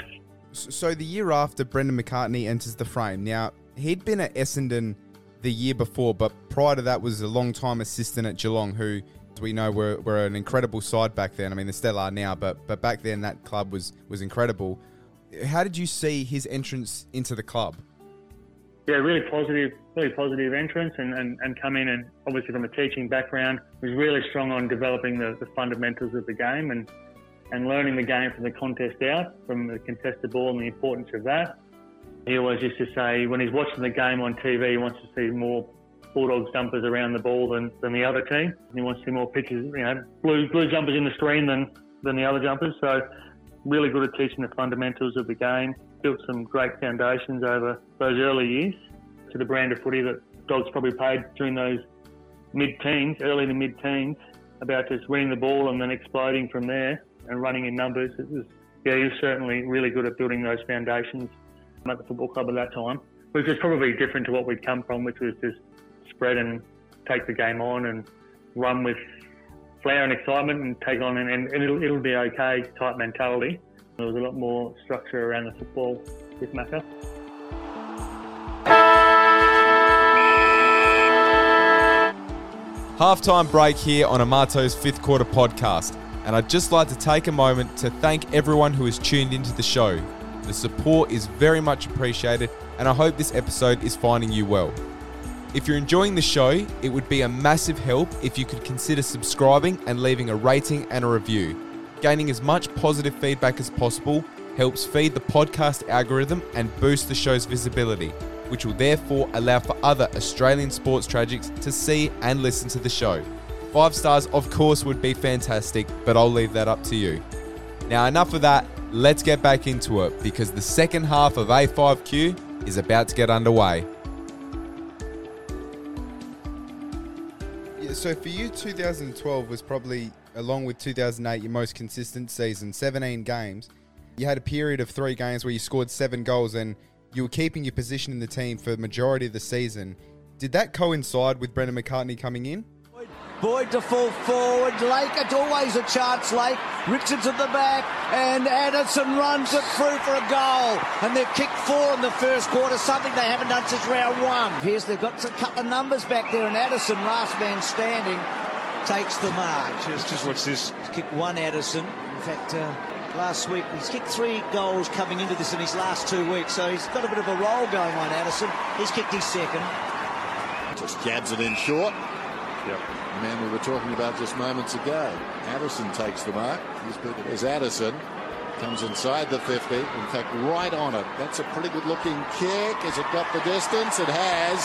So the year after Brendan McCartney enters the frame, now he'd been at Essendon the year before, but prior to that was a long time assistant at Geelong, who we know were, were an incredible side back then. I mean, they still are now, but but back then that club was was incredible. How did you see his entrance into the club? Yeah, really positive, really positive entrance and, and, and come in and obviously from a teaching background was really strong on developing the, the fundamentals of the game and, and learning the game from the contest out, from the contested ball and the importance of that. He always used to say when he's watching the game on TV, he wants to see more Bulldogs jumpers around the ball than, than the other team. He wants to see more pictures, you know, blue blue jumpers in the screen than, than the other jumpers. So really good at teaching the fundamentals of the game. Built some great foundations over those early years to the brand of footy that Dogs probably played during those mid-teens, early to mid-teens, about just winning the ball and then exploding from there and running in numbers. It was, yeah, he was certainly really good at building those foundations at the football club at that time, which was probably different to what we'd come from, which was just spread and take the game on and run with flair and excitement and take on and, and it'll, it'll be okay type mentality. There was a lot more structure around the football with Macca. Halftime break here on Amato's fifth quarter podcast, and I'd just like to take a moment to thank everyone who has tuned into the show. The support is very much appreciated, and I hope this episode is finding you well. If you're enjoying the show, it would be a massive help if you could consider subscribing and leaving a rating and a review. Gaining as much positive feedback as possible helps feed the podcast algorithm and boost the show's visibility, which will therefore allow for other Australian sports tragics to see and listen to the show. Five stars, of course, would be fantastic, but I'll leave that up to you. Now, enough of that, let's get back into it because the second half of A5Q is about to get underway. Yeah, so for you, 2012 was probably, along with 2008, your most consistent season 17 games. You had a period of three games where you scored seven goals and you were keeping your position in the team for the majority of the season. Did that coincide with Brendan McCartney coming in? Boyd to full forward. Lake, it's always a chance, Lake. Richards at the back, and Addison runs it through for a goal. And they've kicked four in the first quarter, something they haven't done since round one. Here's they've got a couple of numbers back there, and Addison, last man standing, takes the mark. Just, just watch this. He's kicked one Addison. In fact, uh, last week he's kicked three goals coming into this in his last two weeks, so he's got a bit of a roll going on, Addison. He's kicked his second. Just jabs it in short. Yep. The man we were talking about just moments ago. Addison takes the mark. There's Addison. Comes inside the 50. In fact, right on it. That's a pretty good looking kick. Has it got the distance? It has.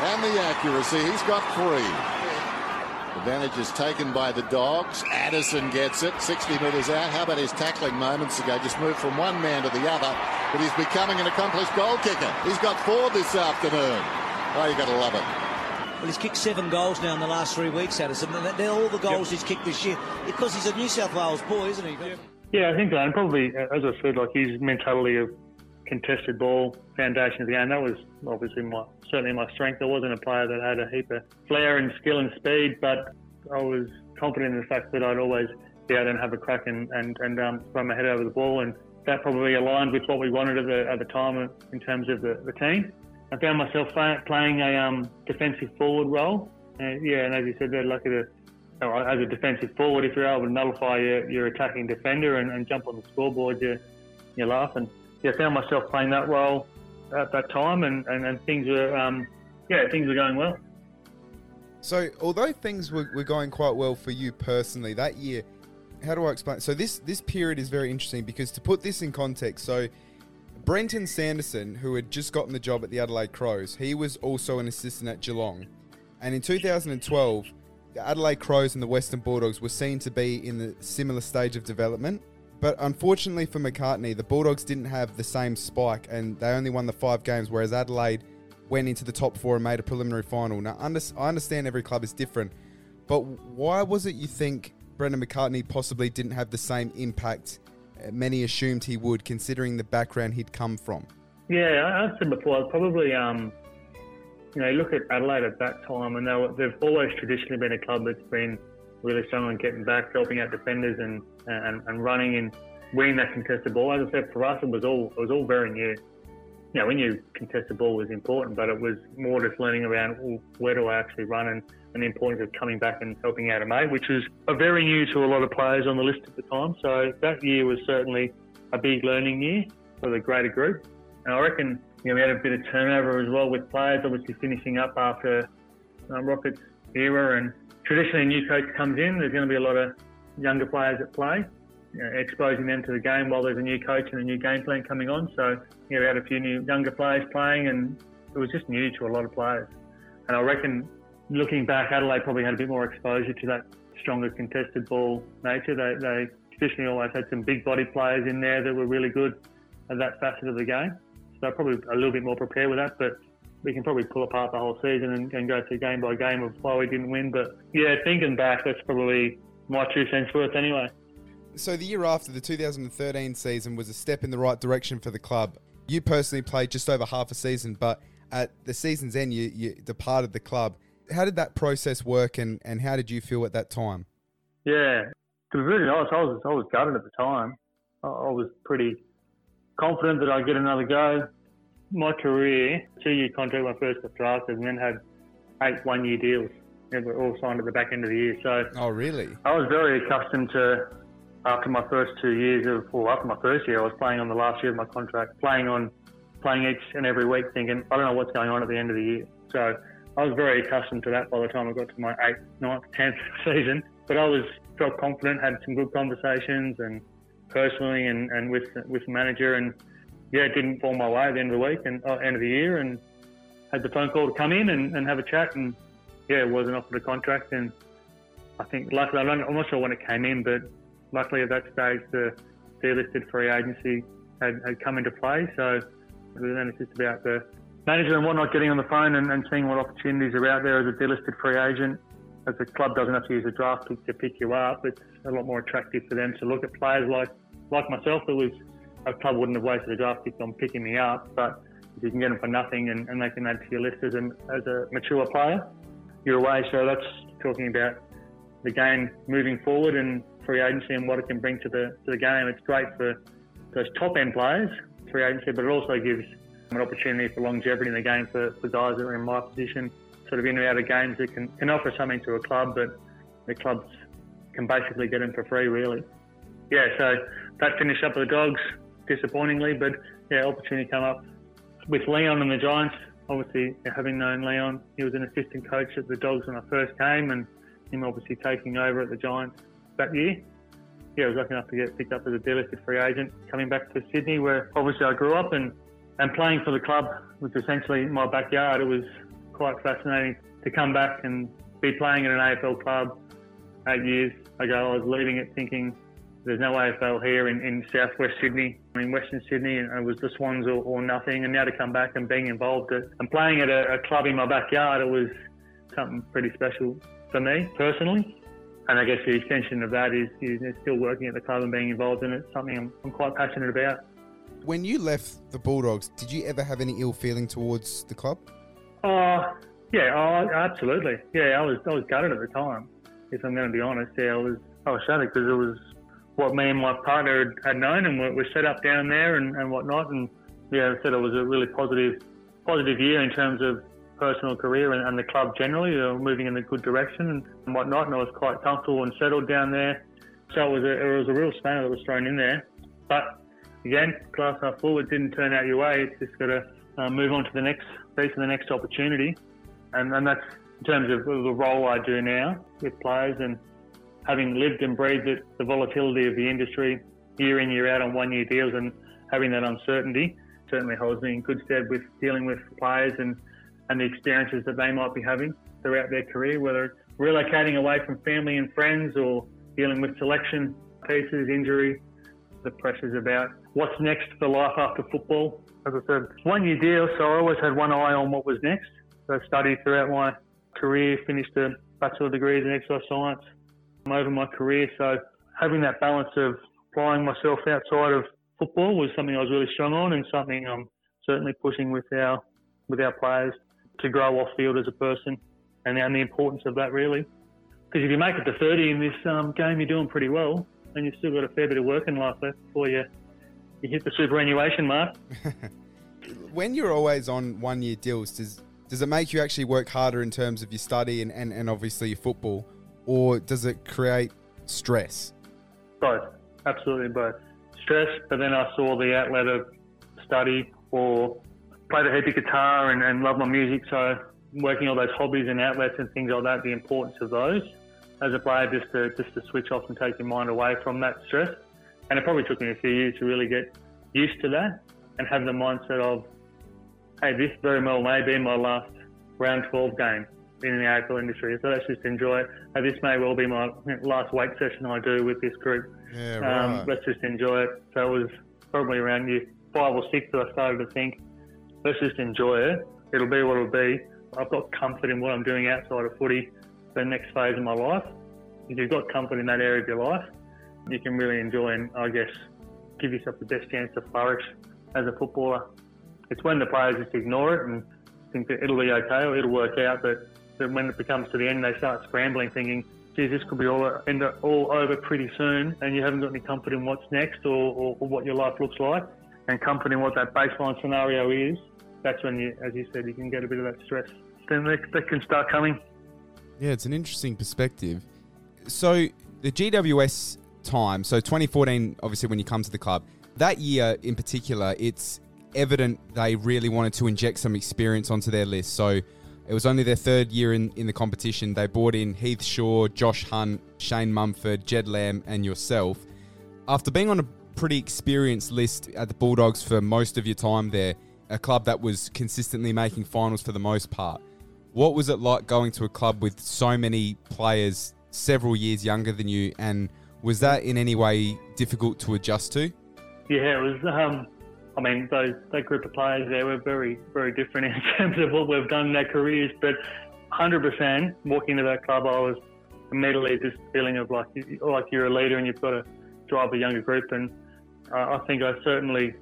And the accuracy. He's got three. Advantage is taken by the Dogs. Addison gets it, 60 metres out. How about his tackling moments ago? Just moved from one man to the other, but he's becoming an accomplished goal kicker. He's got four this afternoon. Oh, you got to love it. Well, he's kicked seven goals now in the last three weeks, Addison. And they're all the goals he's kicked this year because he's a New South Wales boy, isn't he? Yeah, I think so. And probably, uh, as I said, like his mentality of contested ball, foundation of the game, that was obviously my certainly my strength. I wasn't a player that had a heap of flair and skill and speed, but I was confident in the fact that I'd always be able to have a crack and, and, and um, throw my head over the ball. And that probably aligned with what we wanted at the, at the time in terms of the, the team. I found myself play, playing a um, defensive forward role. Uh, yeah, and as you said, they're lucky to, as a defensive forward, if you're able to nullify your, your attacking defender and, and jump on the scoreboard, you, laugh. And yeah, I found myself playing that role at that time, and, and, and things were um, yeah things were going well. So, although things were, were going quite well for you personally that year, how do I explain? So this this period is very interesting because to put this in context, so Brenton Sanderson, who had just gotten the job at the Adelaide Crows, he was also an assistant at Geelong, and in 2012, the Adelaide Crows and the Western Bulldogs were seen to be in the similar stage of development. But unfortunately for McCartney, the Bulldogs didn't have the same spike, and they only won the five games, whereas Adelaide went into the top four and made a preliminary final. Now, I understand every club is different, but why was it you think Brendan McCartney possibly didn't have the same impact many assumed he would, considering the background he'd come from? Yeah, I said before, I'd probably, um, you know, look at Adelaide at that time, and they were, they've always traditionally been a club that's been really strong on getting back, helping out defenders, and and, and running and winning that contested ball. As I said, for us, it was all it was all very new. You know, we knew contested ball was important, but it was more just learning around well, where do I actually run and, and the importance of coming back and helping out a mate, which was very new to a lot of players on the list at the time. So that year was certainly a big learning year for the greater group. And I reckon you know, we had a bit of turnover as well with players, obviously finishing up after um, Rockets era. And traditionally, a new coach comes in, there's going to be a lot of younger players at play, you know, exposing them to the game while there's a new coach and a new game plan coming on. So, you know, we had a few new younger players playing, and it was just new to a lot of players. And I reckon, looking back, Adelaide probably had a bit more exposure to that stronger contested ball nature. They, they traditionally always had some big body players in there that were really good at that facet of the game. So probably a little bit more prepared with that, but we can probably pull apart the whole season and, and go through game by game of why we didn't win. But yeah, thinking back, that's probably my two cents worth anyway. So the year after the 2013 season was a step in the right direction for the club. You personally played just over half a season, but at the season's end, you, you departed the club. How did that process work, and, and how did you feel at that time? Yeah, to be really honest, I was I was gutted at the time. I, I was pretty confident that I'd get another go. My career, two-year contract when I first got drafted, and then had eight one-year deals. And were all signed at the back end of the year. So, oh really? I was very accustomed to after my first two years of, or after my first year, I was playing on the last year of my contract, playing on, playing each and every week, thinking I don't know what's going on at the end of the year. So I was very accustomed to that by the time I got to my eighth, ninth, tenth season. But I was felt confident, had some good conversations, and personally and, and with with the manager, and yeah, it didn't fall my way at the end of the week and uh, end of the year, and had the phone call to come in and, and have a chat, and yeah, it wasn't offered a contract, and I think luckily I'm not sure when it came in, but luckily at that stage the delisted free agency had, had come into play, so then it's just about the manager and whatnot getting on the phone and, and seeing what opportunities are out there as a delisted free agent as the club doesn't have to use a draft pick to pick you up, it's a lot more attractive for them to look at players like like myself. It was a club wouldn't have wasted a draft pick on picking me up, but if you can get them for nothing and, and they can add to your list as a, as a mature player, you're away. So that's talking about the game moving forward and free agency and what it can bring to the to the game. It's great for those top end players, free agency, but it also gives an opportunity for longevity in the game for, for guys that are in my position sort of in and out of games that can, can offer something to a club, but the clubs can basically get them for free, really. Yeah, so that finished up with the Dogs, disappointingly, but yeah, opportunity come up with Leon and the Giants. Obviously, having known Leon, he was an assistant coach at the Dogs when I first came, and him obviously taking over at the Giants that year. Yeah, I was lucky enough to get picked up as a delisted free agent, coming back to Sydney, where obviously I grew up and, and playing for the club was essentially my backyard. It was quite fascinating to come back and be playing in an AFL club eight years ago. I was leaving it thinking there's no AFL here in, in southwest Sydney, in Western Sydney, and it was the Swans or, or nothing. And now to come back and being involved at, and playing at a, a club in my backyard, it was something pretty special for me personally. And I guess the extension of that is, is still working at the club and being involved in it. Something I'm, I'm quite passionate about. When you left the Bulldogs, did you ever have any ill feeling towards the club? Oh, yeah, oh, absolutely. Yeah, I was I was gutted at the time. If I'm going to be honest, yeah, I was I was shattered because it was what me and my partner had, had known, and we're, we're set up down there and, and whatnot. And yeah, I said it was a really positive positive year in terms of personal career and, and the club generally, you know, moving in a good direction and, and whatnot. And I was quite comfortable and settled down there. So it was a, it was a real spanner that was thrown in there. But again, class half forward didn't turn out your way. It's just got to uh, move on to the next piece and the next opportunity. And, and that's in terms of the role I do now with players and having lived and breathed it, the volatility of the industry year in, year out on one year deals and having that uncertainty certainly holds me in good stead with dealing with players and, and the experiences that they might be having throughout their career, whether it's relocating away from family and friends or dealing with selection pieces, injury, the pressures about what's next for life after football. As I said, one year deal, so I always had one eye on what was next. So I studied throughout my career, finished a Bachelor of Degrees in Exercise Science over my career. So having that balance of applying myself outside of football was something I was really strong on and something I'm certainly pushing with our with our players to grow off field as a person and, and the importance of that really. Because if you make it to 30 in this um, game, you're doing pretty well, and you've still got a fair bit of work in life left before you you hit the superannuation mark. when you're always on one year deals, does does it make you actually work harder in terms of your study and, and, and obviously your football, or does it create stress? Both, absolutely both. Stress, but then I saw the outlet of study or played the heap of guitar and, and love my music, so working all those hobbies and outlets and things like that, the importance of those as a player just to just to switch off and take your mind away from that stress. And it probably took me a few years to really get used to that and have the mindset of, hey, this very well may be my last round 12 game in the AFL industry. So let's just enjoy it. And this may well be my last weight session I do with this group. Yeah, Um, right. let's just enjoy it. So it was probably around year five or six that I started to think, let's just enjoy it. It'll be what it'll be. I've got comfort in what I'm doing outside of footy the next phase of my life. If you've got comfort in that area of your life, you can really enjoy and, I guess, give yourself the best chance to flourish as a footballer. It's when the players just ignore it and think that it'll be okay or it'll work out, but, when it becomes to the end, they start scrambling, thinking, geez, this could be all, end up all over pretty soon, and you haven't got any comfort in what's next or, or, or what your life looks like, and comfort in what that baseline scenario is. That's when you, as you said, you can get a bit of that stress. Then they can start coming. Yeah, it's an interesting perspective. So the GWS time, so 2014, obviously when you come to the club, that year in particular, it's evident they really wanted to inject some experience onto their list. So it was only their third year in, in the competition. They brought in Heath Shaw, Josh Hunt, Shane Mumford, Jed Lamb, and yourself. After being on a pretty experienced list at the Bulldogs for most of your time there, a club that was consistently making finals for the most part, what was it like going to a club with so many players several years younger than you? And was that in any way difficult to adjust to? Yeah, it was. Um, I mean, those that group of players there were very, very different in terms of what we've done in their careers. But 100%, walking to that club, I was immediately this feeling of like, like you're a leader and you've got to drive a younger group. And uh, I think I certainly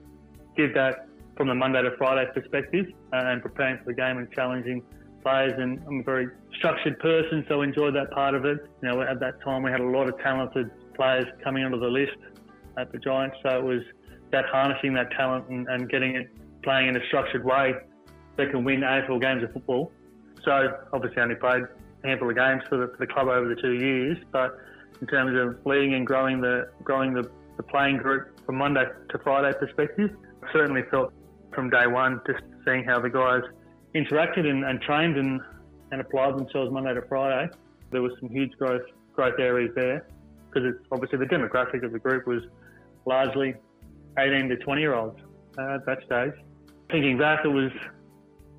did that from the Monday to Friday perspective uh, and preparing for the game and challenging players. And I'm a very structured person, so I enjoyed that part of it. You know, at that time we had a lot of talented players coming onto the list at the Giants, so it was that harnessing that talent and, and getting it playing in a structured way that can win AFL games of football. So obviously I only played a handful of games for the, for the club over the two years, but in terms of leading and growing the growing the, the playing group from Monday to Friday perspective, I certainly felt from day one just seeing how the guys interacted and, and trained and, and applied themselves Monday to Friday. There was some huge growth growth areas there because it's obviously the demographic of the group was largely 18 to 20 year olds uh, at that stage. Thinking back, it was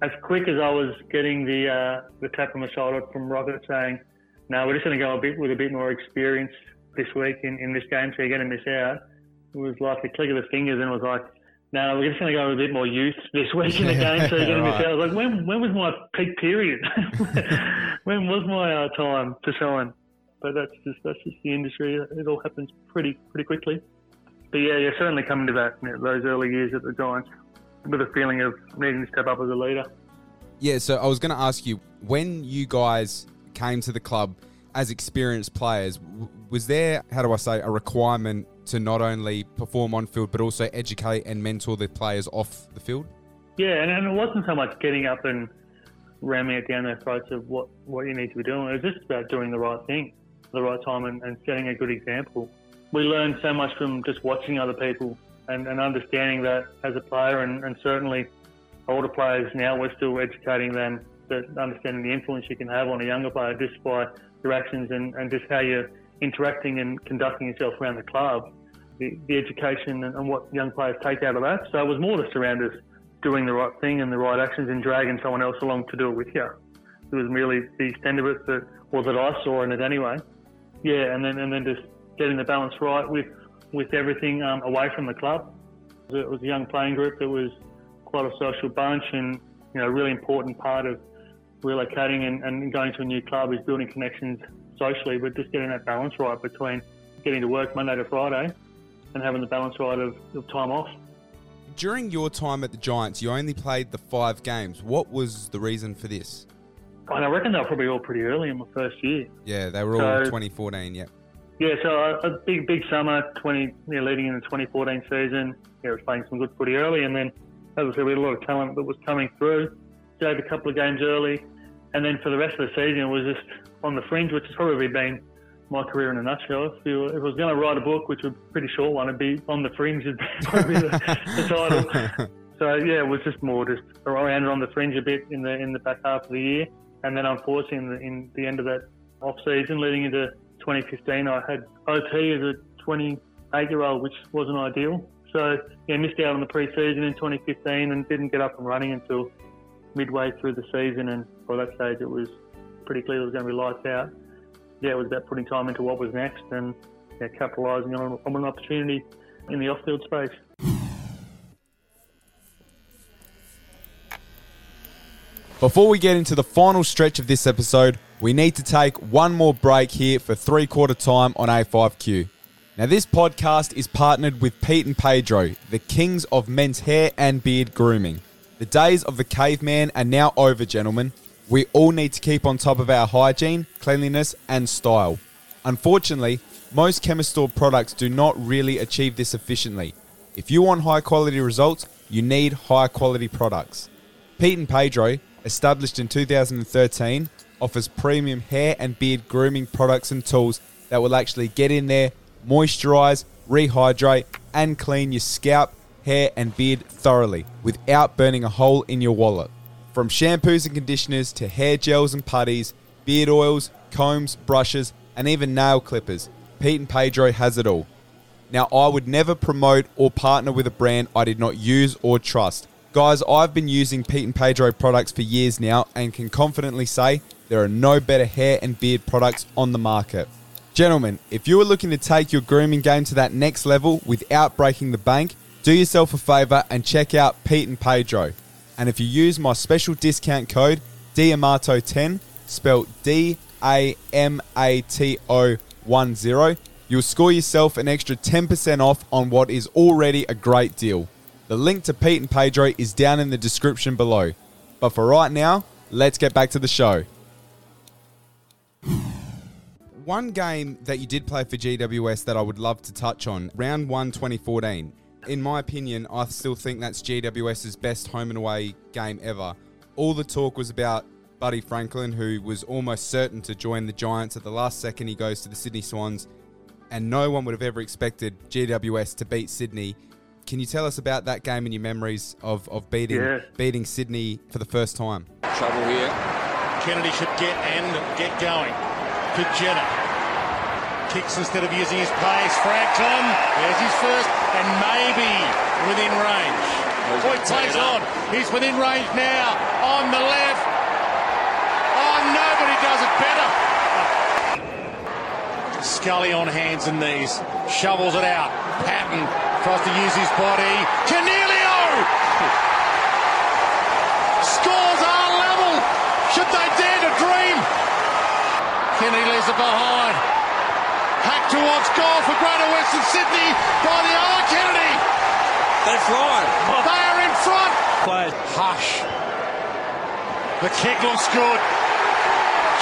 as quick as I was getting the uh, the tap on the shoulder from Rocket saying, "No, we're just going to go a bit with a bit more experience this week in, in this game, so you're going to miss out." It was like a click of the fingers, and it was like, "No, we're just going to go with a bit more youth this week in the game, so you're going to miss Right. out." I was like, "When when was my peak period? when was my uh, time to shine?" But that's just that's just the industry. It all happens pretty pretty quickly. But yeah, yeah, certainly coming to that you know, those early years at the Giants with a feeling of needing to step up as a leader. Yeah, so I was going to ask you when you guys came to the club as experienced players, was there, how do I say, a requirement to not only perform on field but also educate and mentor the players off the field? Yeah, and, and it wasn't so much getting up and ramming it down their throats of what, what you need to be doing. It was just about doing the right thing at the right time and, and setting a good example. We learned so much from just watching other people and, and understanding that as a player and, and certainly older players now, we're still educating them that understanding the influence you can have on a younger player just by your actions and, and just how you're interacting and conducting yourself around the club. The, the education and, and what young players take out of that. So it was more just around us doing the right thing and the right actions and dragging someone else along to do it with you. It was merely the extent of it that, or that I saw in it anyway. Yeah, and then and then just getting the balance right with with everything um, away from the club. It was a young playing group that was quite a social bunch and you know a really important part of relocating and, and going to a new club is building connections socially, but just getting that balance right between getting to work Monday to Friday and having the balance right of, of time off. During your time at the Giants, you only played the five games. What was the reason for this? And I reckon they were probably all pretty early in my first year. Yeah, they were all 2014. Yep. Yeah, so a, big, big summer, 20, yeah, leading in the 2014 season. Yeah, I was playing some good footy early, and then as I said, we had a lot of talent that was coming through. Gave a couple of games early, and then for the rest of the season, it was just on the fringe, which has probably been my career in a nutshell. If, you, if I was going to write a book, which was a pretty short one, it'd be on the fringe. Probably the, the title. So yeah, it was just more just around on the fringe a bit in the in the back half of the year, and then unfortunately in the, in the end of that off season, leading into 2015, I had OP as a 28 year old, which wasn't ideal. So yeah, missed out on the pre-season in 2015 and didn't get up and running until midway through the season. And by that stage, it was pretty clear it was going to be lights out. Yeah, it was about putting time into what was next and yeah, capitalising on, on an opportunity in the off-field space. Before we get into the final stretch of this episode, we need to take one more break here for three quarter time on A5Q. Now, this podcast is partnered with Pete and Pedro, the kings of men's hair and beard grooming. The days of the caveman are now over, gentlemen. We all need to keep on top of our hygiene, cleanliness, and style. Unfortunately, most chemist store products do not really achieve this efficiently. If you want high quality results, you need high quality products. Pete and Pedro, established in 2013, offers premium hair and beard grooming products and tools that will actually get in there, moisturize, rehydrate, and clean your scalp, hair, and beard thoroughly without burning a hole in your wallet. From shampoos and conditioners to hair gels and putties, beard oils, combs, brushes, and even nail clippers, Pete and Pedro has it all. Now, I would never promote or partner with a brand I did not use or trust. Guys, I've been using Pete and Pedro products for years now and can confidently say there are no better hair and beard products on the market. Gentlemen, if you are looking to take your grooming game to that next level without breaking the bank, do yourself a favor and check out Pete and Pedro. And if you use my special discount code DAMATO10, spelled D A M A T O 10, you'll score yourself an extra 10% off on what is already a great deal. The link to Pete and Pedro is down in the description below. But for right now, let's get back to the show. One game that you did play for GWS that I would love to touch on, round 1 2014. In my opinion, I still think that's GWS's best home and away game ever. All the talk was about Buddy Franklin, who was almost certain to join the Giants. At the last second, he goes to the Sydney Swans, and no one would have ever expected GWS to beat Sydney. Can you tell us about that game and your memories of, of beating Yeah. beating Sydney for the first time? Trouble here. Kennedy should get and get going. To Jenner. Kicks instead of using his pace. Franklin. There's his first and maybe within range. Boy plays on. He's within range now. On the left. Oh, nobody does it better. Scully on hands and knees. Shovels it out. Patton tries to use his body. Cornelio! Scores are level. Should they dare to dream? Kennedy leaves it behind. Hack towards goal for Greater Western Sydney by the other Kennedy. They fly. They are in front. Hush. The kick looks good.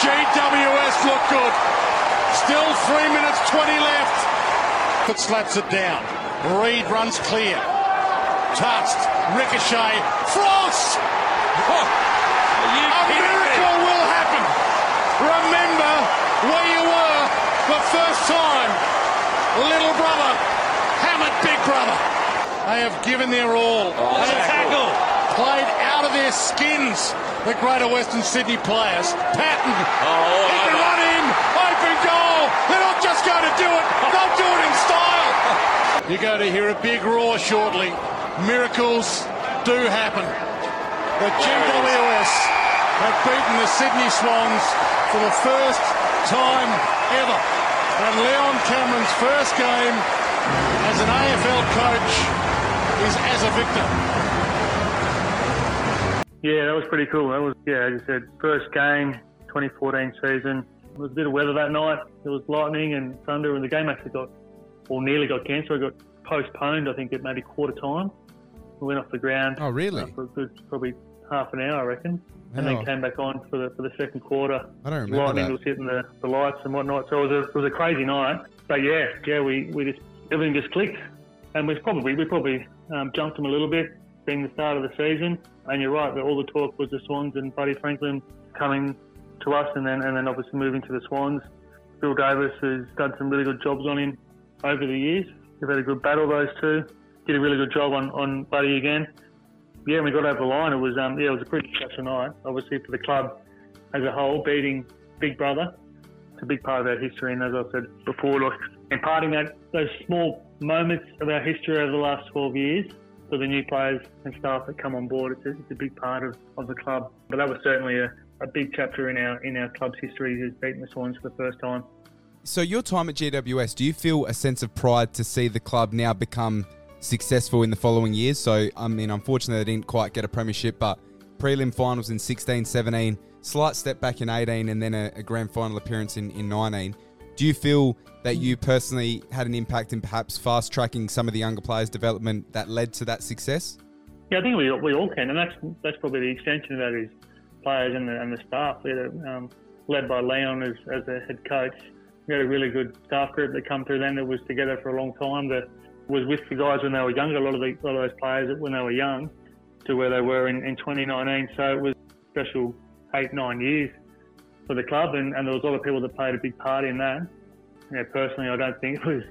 GWS look good. Still 3 minutes 20 left. But slaps it down. Reed runs clear. Touched. Ricochet. Frost! Oh, a miracle will happen. Remember where you were the first time. Little brother hammered big brother. They have given their all. Oh, and a tackle. tackle. played out of their skins, the Greater Western Sydney players. Patton, Oh, he can run in, open goal. They're not just going to do it, they'll do it in style. You're going to hear a big roar shortly. Miracles do happen. The GWS have beaten the Sydney Swans for the first time ever. And Leon Cameron's first game as an AFL coach is as a victor. Yeah, that was pretty cool. That was, yeah, as you said, first game, 2014 season. There was a bit of weather that night. There was lightning and thunder, and the game actually got, or nearly got cancelled. It got postponed, I think, at maybe quarter time. We went off the ground. Oh, really? uh, for a good, probably half an hour, I reckon. And then came back on for the for the second quarter. I don't remember Lightning that. was hitting the, the lights and whatnot. So it was a it was a crazy night. But yeah, yeah, we, we just everything just clicked, and we probably we probably um, jumped them a little bit, being the start of the season. And you're right, that all the talk was the Swans and Buddy Franklin coming to us, and then and then obviously moving to the Swans. Phil Davis has done some really good jobs on him over the years. We've had a good battle those two. Did a really good job on, on Buddy again. Yeah, we got over the line. It was um, yeah, it was a pretty special night. Obviously for the club as a whole, beating Big Brother. It's a big part of our history, and as I said before, like imparting that those small moments of our history over the last 12 years for the new players and staff that come on board. It's a, it's a big part of, of the club. But that was certainly a, a big chapter in our in our club's history, is beating the Swans for the first time. So your time at GWS, do you feel a sense of pride to see the club now become successful in the following years? So, I mean, unfortunately, they didn't quite get a premiership, but prelim finals in 16, 17, slight step back in 18, and then a, a grand final appearance in, in 19. Do you feel that you personally had an impact in perhaps fast tracking some of the younger players' development that led to that success? Yeah, I think we, we all can, and that's that's probably the extension of that is players and the, and the staff. Um, led by Leon as, as the head coach. We had a really good staff group that come through then that was together for a long time. That was with the guys when they were younger. A lot of the, lot of those players when they were young to where they were in, in 2019. So it was special eight nine years for the club, and, and there was a lot of people that played a big part in that. Personally, I don't think it was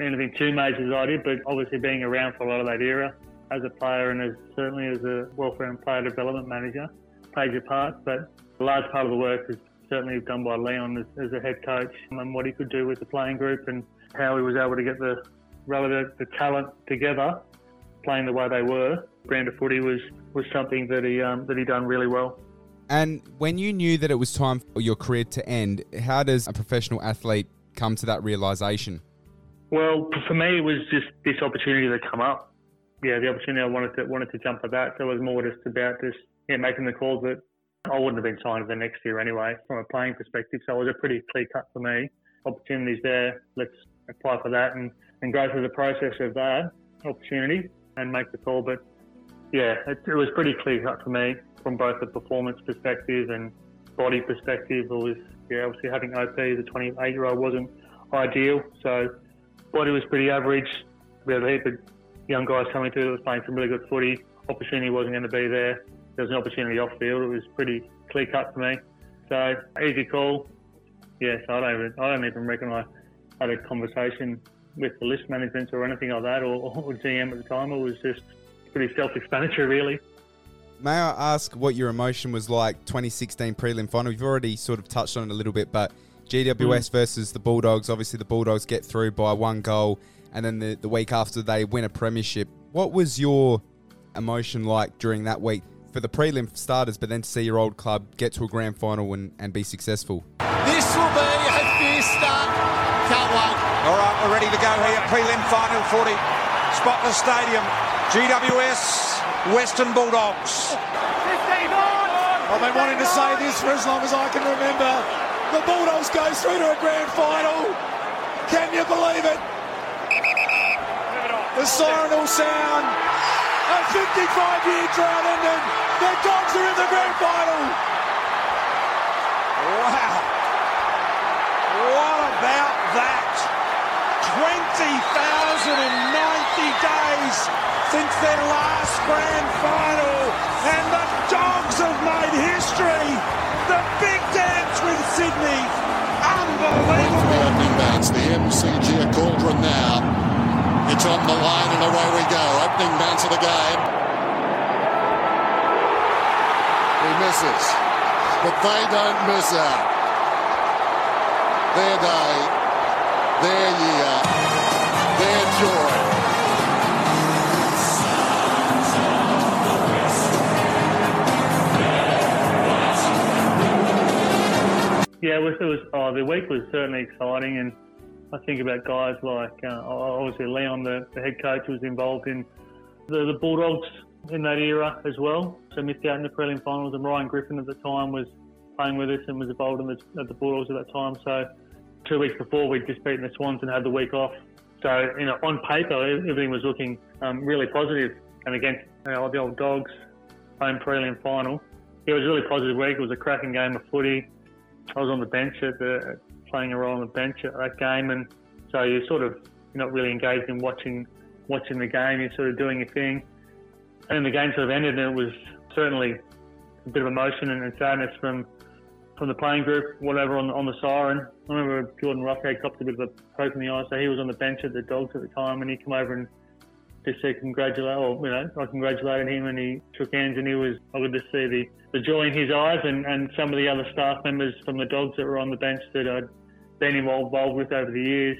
anything too major as I did, but obviously being around for a lot of that era as a player and as certainly as a welfare and player development manager played your part. But a large part of the work is certainly done by Leon as, as a head coach and what he could do with the playing group and how he was able to get the rather the, the talent together playing the way they were. Brand of footy was, was something that he um, that he done really well. And when you knew that it was time for your career to end, how does a professional athlete come to that realization? Well, for me, it was just this opportunity that come up. Yeah, the opportunity I wanted to wanted to jump at that. So it was more just about just yeah making the calls that I wouldn't have been signed for the next year anyway from a playing perspective. So it was a pretty clear cut for me. Opportunities there. Let's apply for that and, and go through the process of uh, that opportunity and make the call. But yeah, it, it was pretty clear cut for me from both the performance perspective and body perspective. It was yeah, obviously having OP a 28 year old wasn't ideal. So body was pretty average. We had a heap of young guys coming through that was playing some really good footy. Opportunity wasn't going to be there. There was an opportunity off field. It was pretty clear cut for me. So easy call. Yes, I don't even, I don't even reckon I had a conversation with the list management or anything like that, or, or GM at the time. It was just pretty self-explanatory, really. May I ask what your emotion was like 2016 prelim final? You've already sort of touched on it a little bit, but GWS mm. versus the Bulldogs. Obviously, the Bulldogs get through by one goal, and then the, the week after they win a premiership. What was your emotion like during that week for the prelim starters, but then to see your old club get to a grand final and, and be successful? This will be a fierce start. Can't wait. We're ready to go here. Prelim final footy. Spotless Stadium. GWS, Western Bulldogs. I've been wanting to say this for as long as I can remember. The Bulldogs go through to a grand final. Can you believe it? The siren will sound. A 55-year drought ended. The Dogs are in the grand final. Wow. What about that? 20,090 days since their last grand final, and the Dogs have made history. The big dance with Sydney. Unbelievable. Bounce, the MCG cauldron now. It's on the line and away we go. Opening bounce of the game. He misses, but they don't miss out. Their day, their year, Yeah, was, it was oh, the week was certainly exciting, and I think about guys like uh, obviously Leon, the, the head coach, was involved in the, the Bulldogs in that era as well. So missed out in the prelim finals, and Ryan Griffen at the time was playing with us and was involved in the, at the Bulldogs at that time. So two weeks before we'd just beaten the Swans and had the week off. So you know, on paper, everything was looking um, really. And against you know, the old Dogs, home prelim final, it was a really positive week. It was a cracking game of footy. I was on the bench at the playing a role on the bench at that game, and so you're sort of not really engaged in watching watching the game. You're sort of doing your thing, and then the game sort of ended, and it was certainly a bit of emotion and sadness from from the playing group, whatever on on the siren. I remember Jordan Roughead copped a bit of a poke in the eye, so he was on the bench at the Dogs at the time, and he came over and just said congratulate, or you know, I congratulated him, and he shook hands, and he was I could just see the, the joy in his eyes, and, and some of the other staff members from the Dogs that were on the bench that I'd been involved with over the years.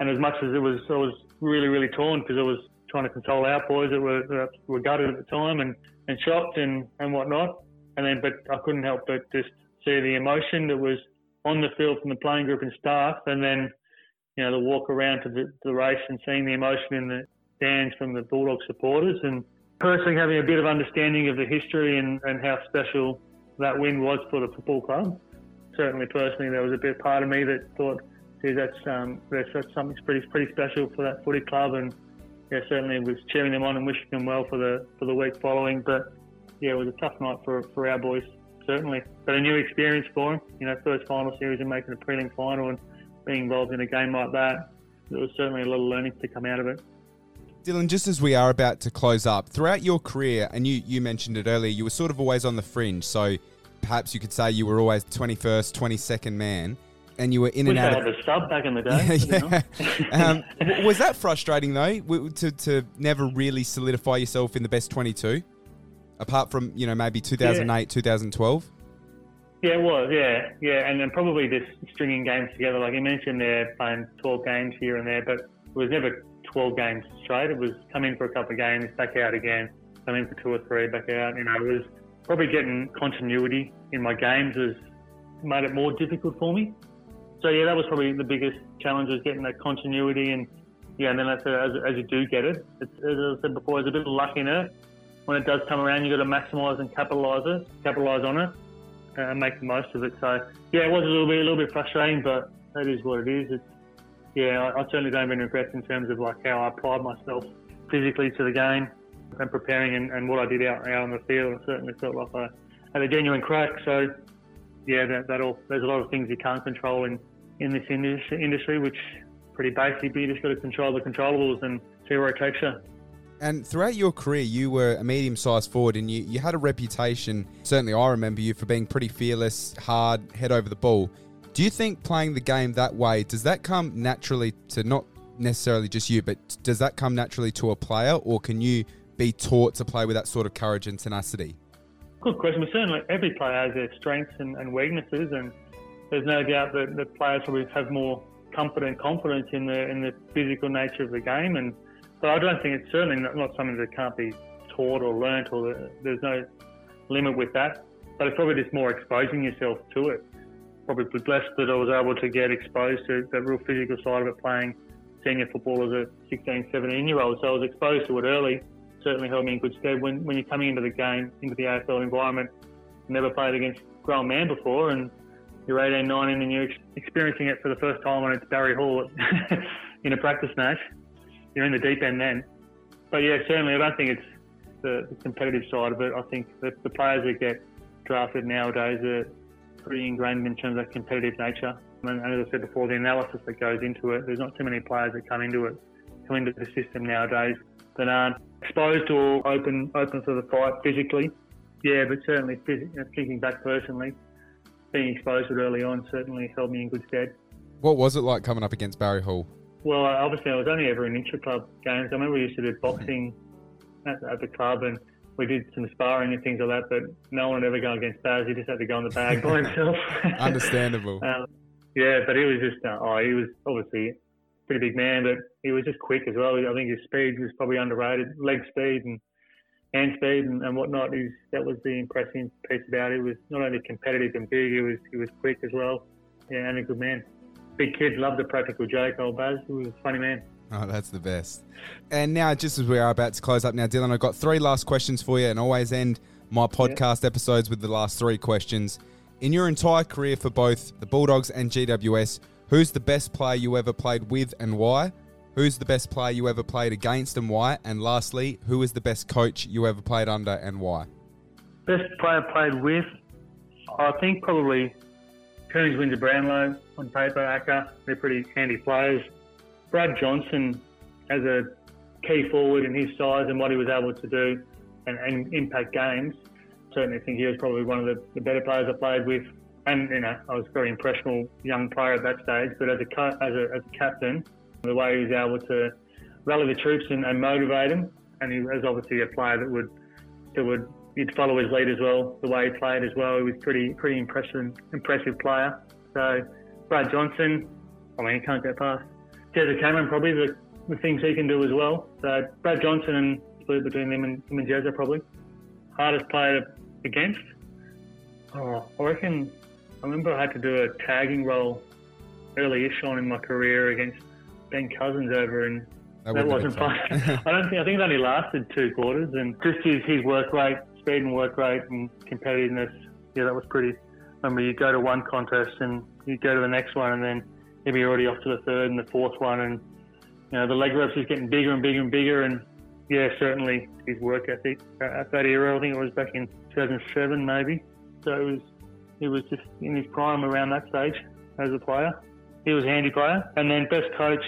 And as much as it was, I was really really torn because I was trying to console our boys that were that were gutted at the time and, and shocked and, and whatnot. And then, but I couldn't help but just see the emotion that was on the field from the playing group and staff, and then you know the walk around to the, the race and seeing the emotion in the from the Bulldog supporters, and personally having a bit of understanding of the history and, and how special that win was for the football club. Certainly, personally, there was a bit part of me that thought, "Gee, that's um, that's, that's something pretty pretty special for that footy club," and yeah, certainly was cheering them on and wishing them well for the for the week following. But yeah, it was a tough night for for our boys, certainly. But a new experience for them. You know, first final series and making a prelim final and being involved in a game like that. There was certainly a lot of learning to come out of it. Dylan, just as we are about to close up, throughout your career, and you, you mentioned it earlier, you were sort of always on the fringe. So perhaps you could say you were always 21st, 22nd man, and you were in Wish and I out had of. the sub back in the day. yeah. um, was that frustrating though, to, to never really solidify yourself in the best 22? Apart from, you know, maybe 2008, 2012? Yeah, it was. Yeah, yeah, and then probably just stringing games together. Like you mentioned, they're playing 12 games here and there, but it was never 12 games straight. It was come in for a couple of games, back out again, come in for two or three, back out. You know, it was probably getting continuity in my games has made it more difficult for me. So yeah, that was probably the biggest challenge was getting that continuity and yeah, and then as, as, you do get it, it's, as I said before, there's a bit of luck in it. When it does come around, you've got to maximise and capitalise it, capitalise on it, uh, and make the most of it. So yeah, it was a little bit, a little bit frustrating, but that is what it is. It's yeah, I, I certainly don't have any regrets in terms of like how I applied myself physically to the game and preparing and, and what I did out, out on the field. I certainly felt like I had a genuine crack. So yeah, that, that all there's a lot of things you can't control in in this industry, industry which pretty basic. You just got to control the controllables and see where it takes you. And throughout your career, you were a medium sized forward and you, you had a reputation, certainly I remember you, for being pretty fearless, hard, head over the ball. Do you think playing the game that way, does that come naturally to not necessarily just you, but does that come naturally to a player or can you be taught to play with that sort of courage and tenacity? Good question. Certainly every player has their strengths and, and weaknesses, and there's no doubt that, that players probably have more comfort and confidence in the in the physical nature of the game. And but I don't think it's certainly not, not something that can't be taught or learnt, or the, there's no limit with that. But it's probably just more exposing yourself to it. Probably blessed that I was able to get exposed to that real physical side of it, playing senior football as a 16, 17 year old. So I was exposed to it early. Certainly held me in good stead when, when you're coming into the game, into the AFL environment. Never played against grown man before, and you're 18, 19, and you're experiencing it for the first time when it's Barry Hall in a practice match. You're in the deep end then. But yeah, certainly I don't think it's the, the competitive side of it. I think that the players that get drafted nowadays are pretty ingrained in terms of competitive nature. And, and as I said before, the analysis that goes into it, there's not too many players that come into it, come into the system nowadays that aren't exposed or open open for the fight physically. Yeah, but certainly uh, thinking back personally, being exposed to it early on certainly held me in good stead. What was it like coming up against Barry Hall? Well, obviously I was only ever in intra club games. I remember we used to do boxing at, at the club, and we did some sparring and things like that, but no one would ever go against Baz. He just had to go on the bag by himself. Understandable. um, yeah, but he was just, uh, oh, he was obviously a pretty big man, but he was just quick as well. I think his speed was probably underrated, leg speed and hand speed and, and whatnot. He's, that was the impressive piece about it. He was not only competitive and big, he was he was quick as well. Yeah, and a good man. Big kid, loved the practical joke, old Baz. He was a funny man. Oh, that's the best. And now, just as we are about to close up now, Dylan, I've got three last questions for you, and I always end my podcast episodes with the last three questions. In your entire career for both the Bulldogs and GWS, who's the best player you ever played with and why? Who's the best player you ever played against and why? And lastly, who is the best coach you ever played under and why? Best player played with, I think probably Kearns Windsor Brownlow on paper, Acker. They're pretty handy players. Brad Johnson as a key forward in his size and what he was able to do and, and impact games. Certainly think he was probably one of the, the, better players I played with. And, you know, I was a very impressionable young player at that stage, but as a, as a, as a captain, the way he was able to rally the troops and, and motivate them, and he was obviously a player that would that would he'd follow his lead as well. The way he played as well, he was pretty pretty impressive impressive player. So Brad Johnson, I mean, he can't get past. Jezza Cameron probably the, the things he can do as well. So Brad Johnson and split between him and him and Jezza probably. Hardest player against. Oh, I reckon. I remember I had to do a tagging role early-ish on in my career against Ben Cousins over in That that, wasn't fun. I don't think I think it only lasted two quarters, and just his, his work rate, speed and work rate, and competitiveness. Yeah, that was pretty. Remember, you go to one contest and you go to the next one, and then maybe you're already off to the third and the fourth one, and you know the leg reps is getting bigger and bigger and bigger, and yeah, certainly his work ethic uh, at that era. I think it was back in 2007, maybe. So it was he was just in his prime around that stage as a player. He was a handy player, and then best coach.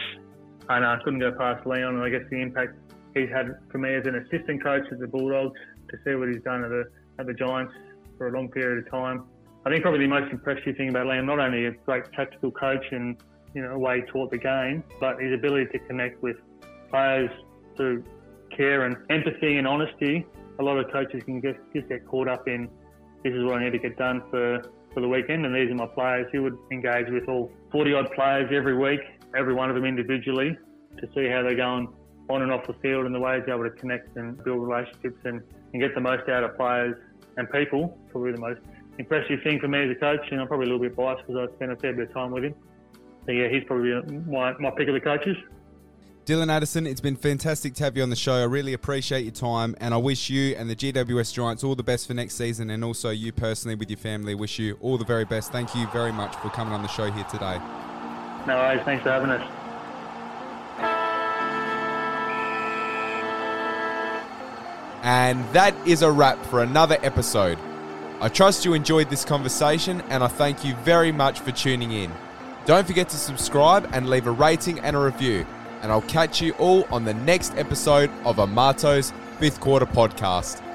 I know I couldn't go past Leon. and I guess the impact he's had for me as an assistant coach at the Bulldogs to see what he's done at the at the Giants for a long period of time. I think probably the most impressive thing about Leon, not only a great tactical coach and you know way taught the game, but his ability to connect with players through care and empathy and honesty. A lot of coaches can just, just get caught up in this is what I need to get done for, for the weekend and these are my players. He would engage with all 40 odd players every week, every one of them individually to see how they're going on and off the field and the way he's able to connect and build relationships and, and get the most out of players and people. Probably the most impressive thing for me as a coach and I'm probably a little bit biased because I spent a fair bit of time with him. So yeah, he's probably my, my pick of the coaches. Dylan Addison, it's been fantastic to have you on the show. I really appreciate your time, and I wish you and the GWS Giants all the best for next season, and also you personally with your family. Wish you all the very best. Thank you very much for coming on the show here today. No worries. Thanks for having us. And that is a wrap for another episode. I trust you enjoyed this conversation, and I thank you very much for tuning in. Don't forget to subscribe and leave a rating and a review. And I'll catch you all on the next episode of Amato's Fifth Quarter Podcast.